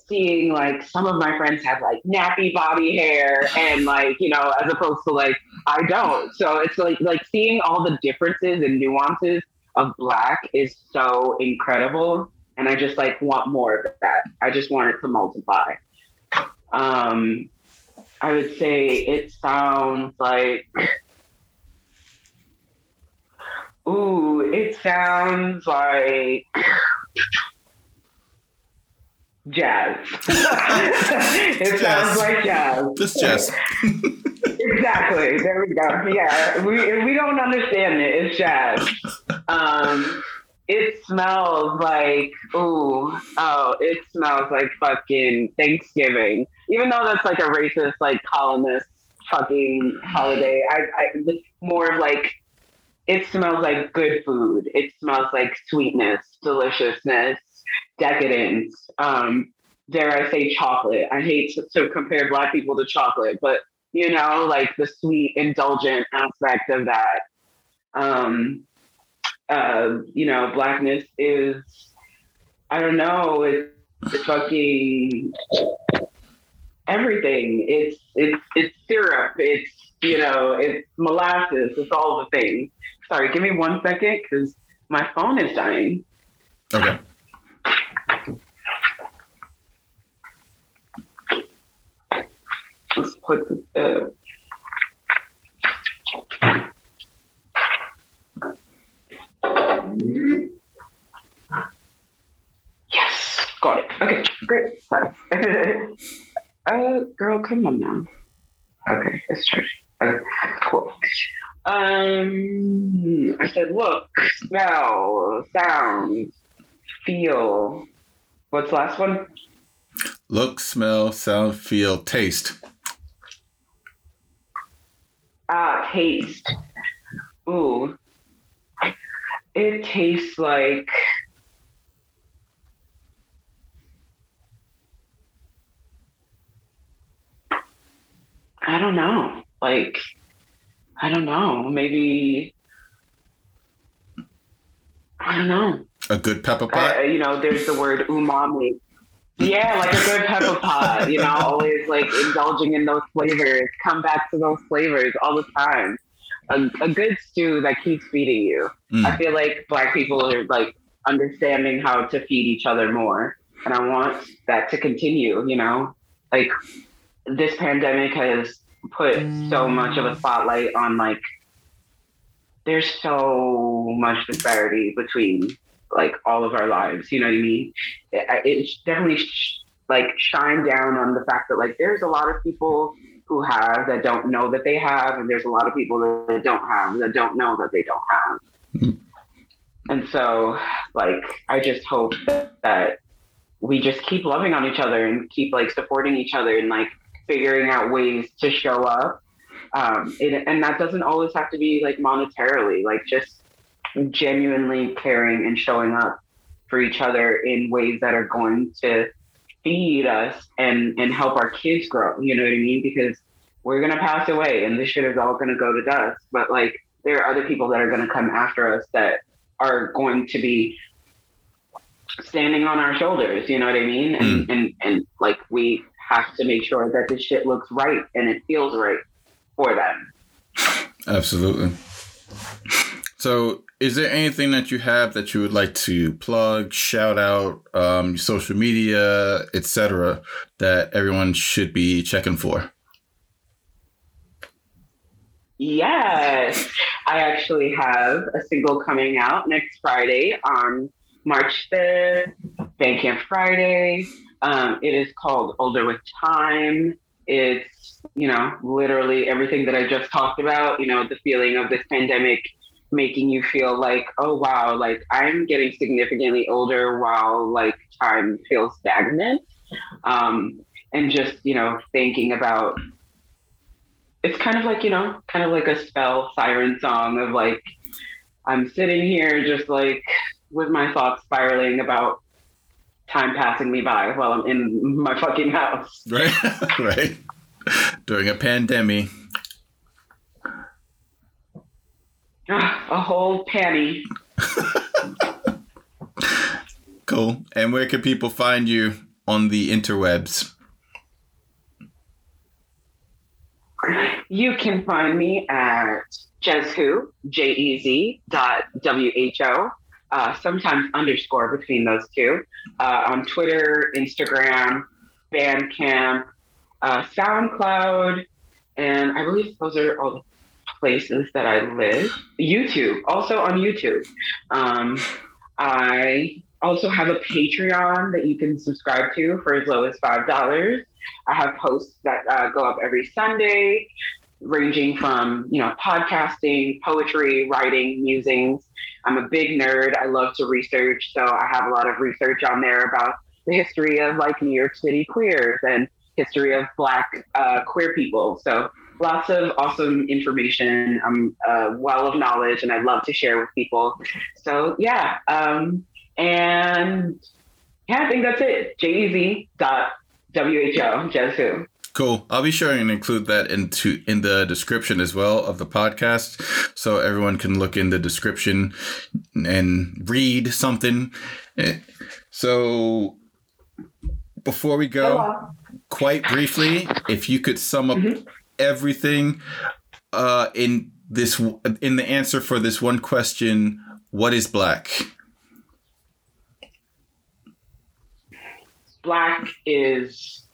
seeing like some of my friends have like nappy bobby hair and like, you know, as opposed to like I don't. So it's like like seeing all the differences and nuances of black is so incredible. And I just like want more of that. I just want it to multiply. Um I would say it sounds like Ooh, it sounds like jazz. it Jazz. sounds like jazz. Just Jess. Exactly. There we go. Yeah, we we don't understand it. It's jazz. Um, it smells like ooh oh, it smells like fucking Thanksgiving. Even though that's like a racist like colonist fucking holiday, I, I it's more of like it smells like good food. It smells like sweetness, deliciousness, decadence. Um, dare I say chocolate? I hate to, to compare black people to chocolate, but you know, like the sweet, indulgent aspect of that. Um, uh, you know, blackness is, I don't know, it's, it's fucking everything. It's it's it's syrup. It's you know, it's molasses. It's all the things. Sorry, give me one second because my phone is dying. Okay. Let's put the. Yes, got it. Okay, great. Uh, girl, come on now. Okay, it's charging. Okay, cool. Um, I said, look, smell, sound, feel. What's the last one? Look, smell, sound, feel, taste. Ah, taste. Ooh. It tastes like I don't know. Like I don't know. Maybe I don't know. A good pepper pot. Uh, you know, there's the word umami. Yeah, like a good pepper pot, you know, always like indulging in those flavors, come back to those flavors all the time. A, a good stew that keeps feeding you. I Mm. feel like black people are like understanding how to feed each other more. And I want that to continue, you know? Like this pandemic has put so much of a spotlight on like there's so much disparity between like all of our lives, you know what I mean? It, it definitely sh- like shine down on the fact that like there's a lot of people who have that don't know that they have, and there's a lot of people that don't have that don't know that they don't have. Mm-hmm. And so, like, I just hope that we just keep loving on each other and keep like supporting each other and like figuring out ways to show up. Um, it, and that doesn't always have to be like monetarily, like just genuinely caring and showing up for each other in ways that are going to feed us and and help our kids grow. You know what I mean? Because we're gonna pass away, and this shit is all gonna go to dust. But like, there are other people that are gonna come after us that are going to be standing on our shoulders. You know what I mean? And mm. and and like we have to make sure that this shit looks right and it feels right for them. Absolutely. So, is there anything that you have that you would like to plug, shout out, um, social media, etc., that everyone should be checking for? Yes, I actually have a single coming out next Friday on March 5th, Bandcamp Friday. Um, it is called Older with Time. It's, you know, literally everything that I just talked about, you know, the feeling of this pandemic making you feel like, oh wow, like I'm getting significantly older while like time feels stagnant. Um, and just, you know, thinking about it's kind of like, you know, kind of like a spell siren song of like I'm sitting here just like with my thoughts spiraling about time passing me by while I'm in my fucking house. Right. right. During a pandemic. a whole panty. cool. And where can people find you on the interwebs? You can find me at Jezwho, J E Z dot W H O, uh, sometimes underscore between those two, uh, on Twitter, Instagram, Bandcamp, uh, SoundCloud, and I believe those are all the places that I live. YouTube, also on YouTube. Um, I also have a Patreon that you can subscribe to for as low as $5. I have posts that uh, go up every Sunday, ranging from, you know, podcasting, poetry, writing, musings. I'm a big nerd. I love to research. So I have a lot of research on there about the history of like New York City queers and history of Black uh, queer people. So lots of awesome information. I'm a well of knowledge and I love to share with people. So yeah. Um, and yeah, I think that's it. J-E-Z dot W-H-O, Jezwho. Cool. I'll be sure and include that into in the description as well of the podcast, so everyone can look in the description and read something. So before we go, Hello. quite briefly, if you could sum up mm-hmm. everything uh, in this in the answer for this one question, what is black? Black is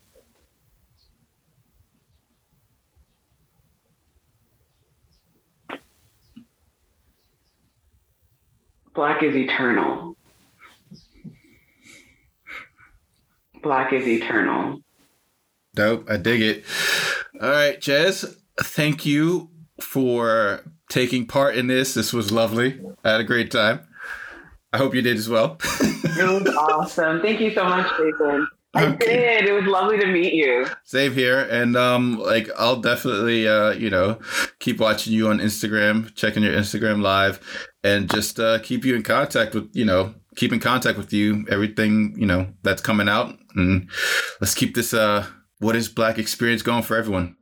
Black is eternal. Black is eternal. Dope. I dig it. All right, Jez, thank you for taking part in this. This was lovely. I had a great time. I hope you did as well. it was awesome. Thank you so much, Jason. I okay. did. It was lovely to meet you. Same here, and um, like I'll definitely uh, you know, keep watching you on Instagram, checking your Instagram live, and just uh, keep you in contact with you know, keep in contact with you, everything you know that's coming out, and let's keep this uh, what is Black experience going for everyone.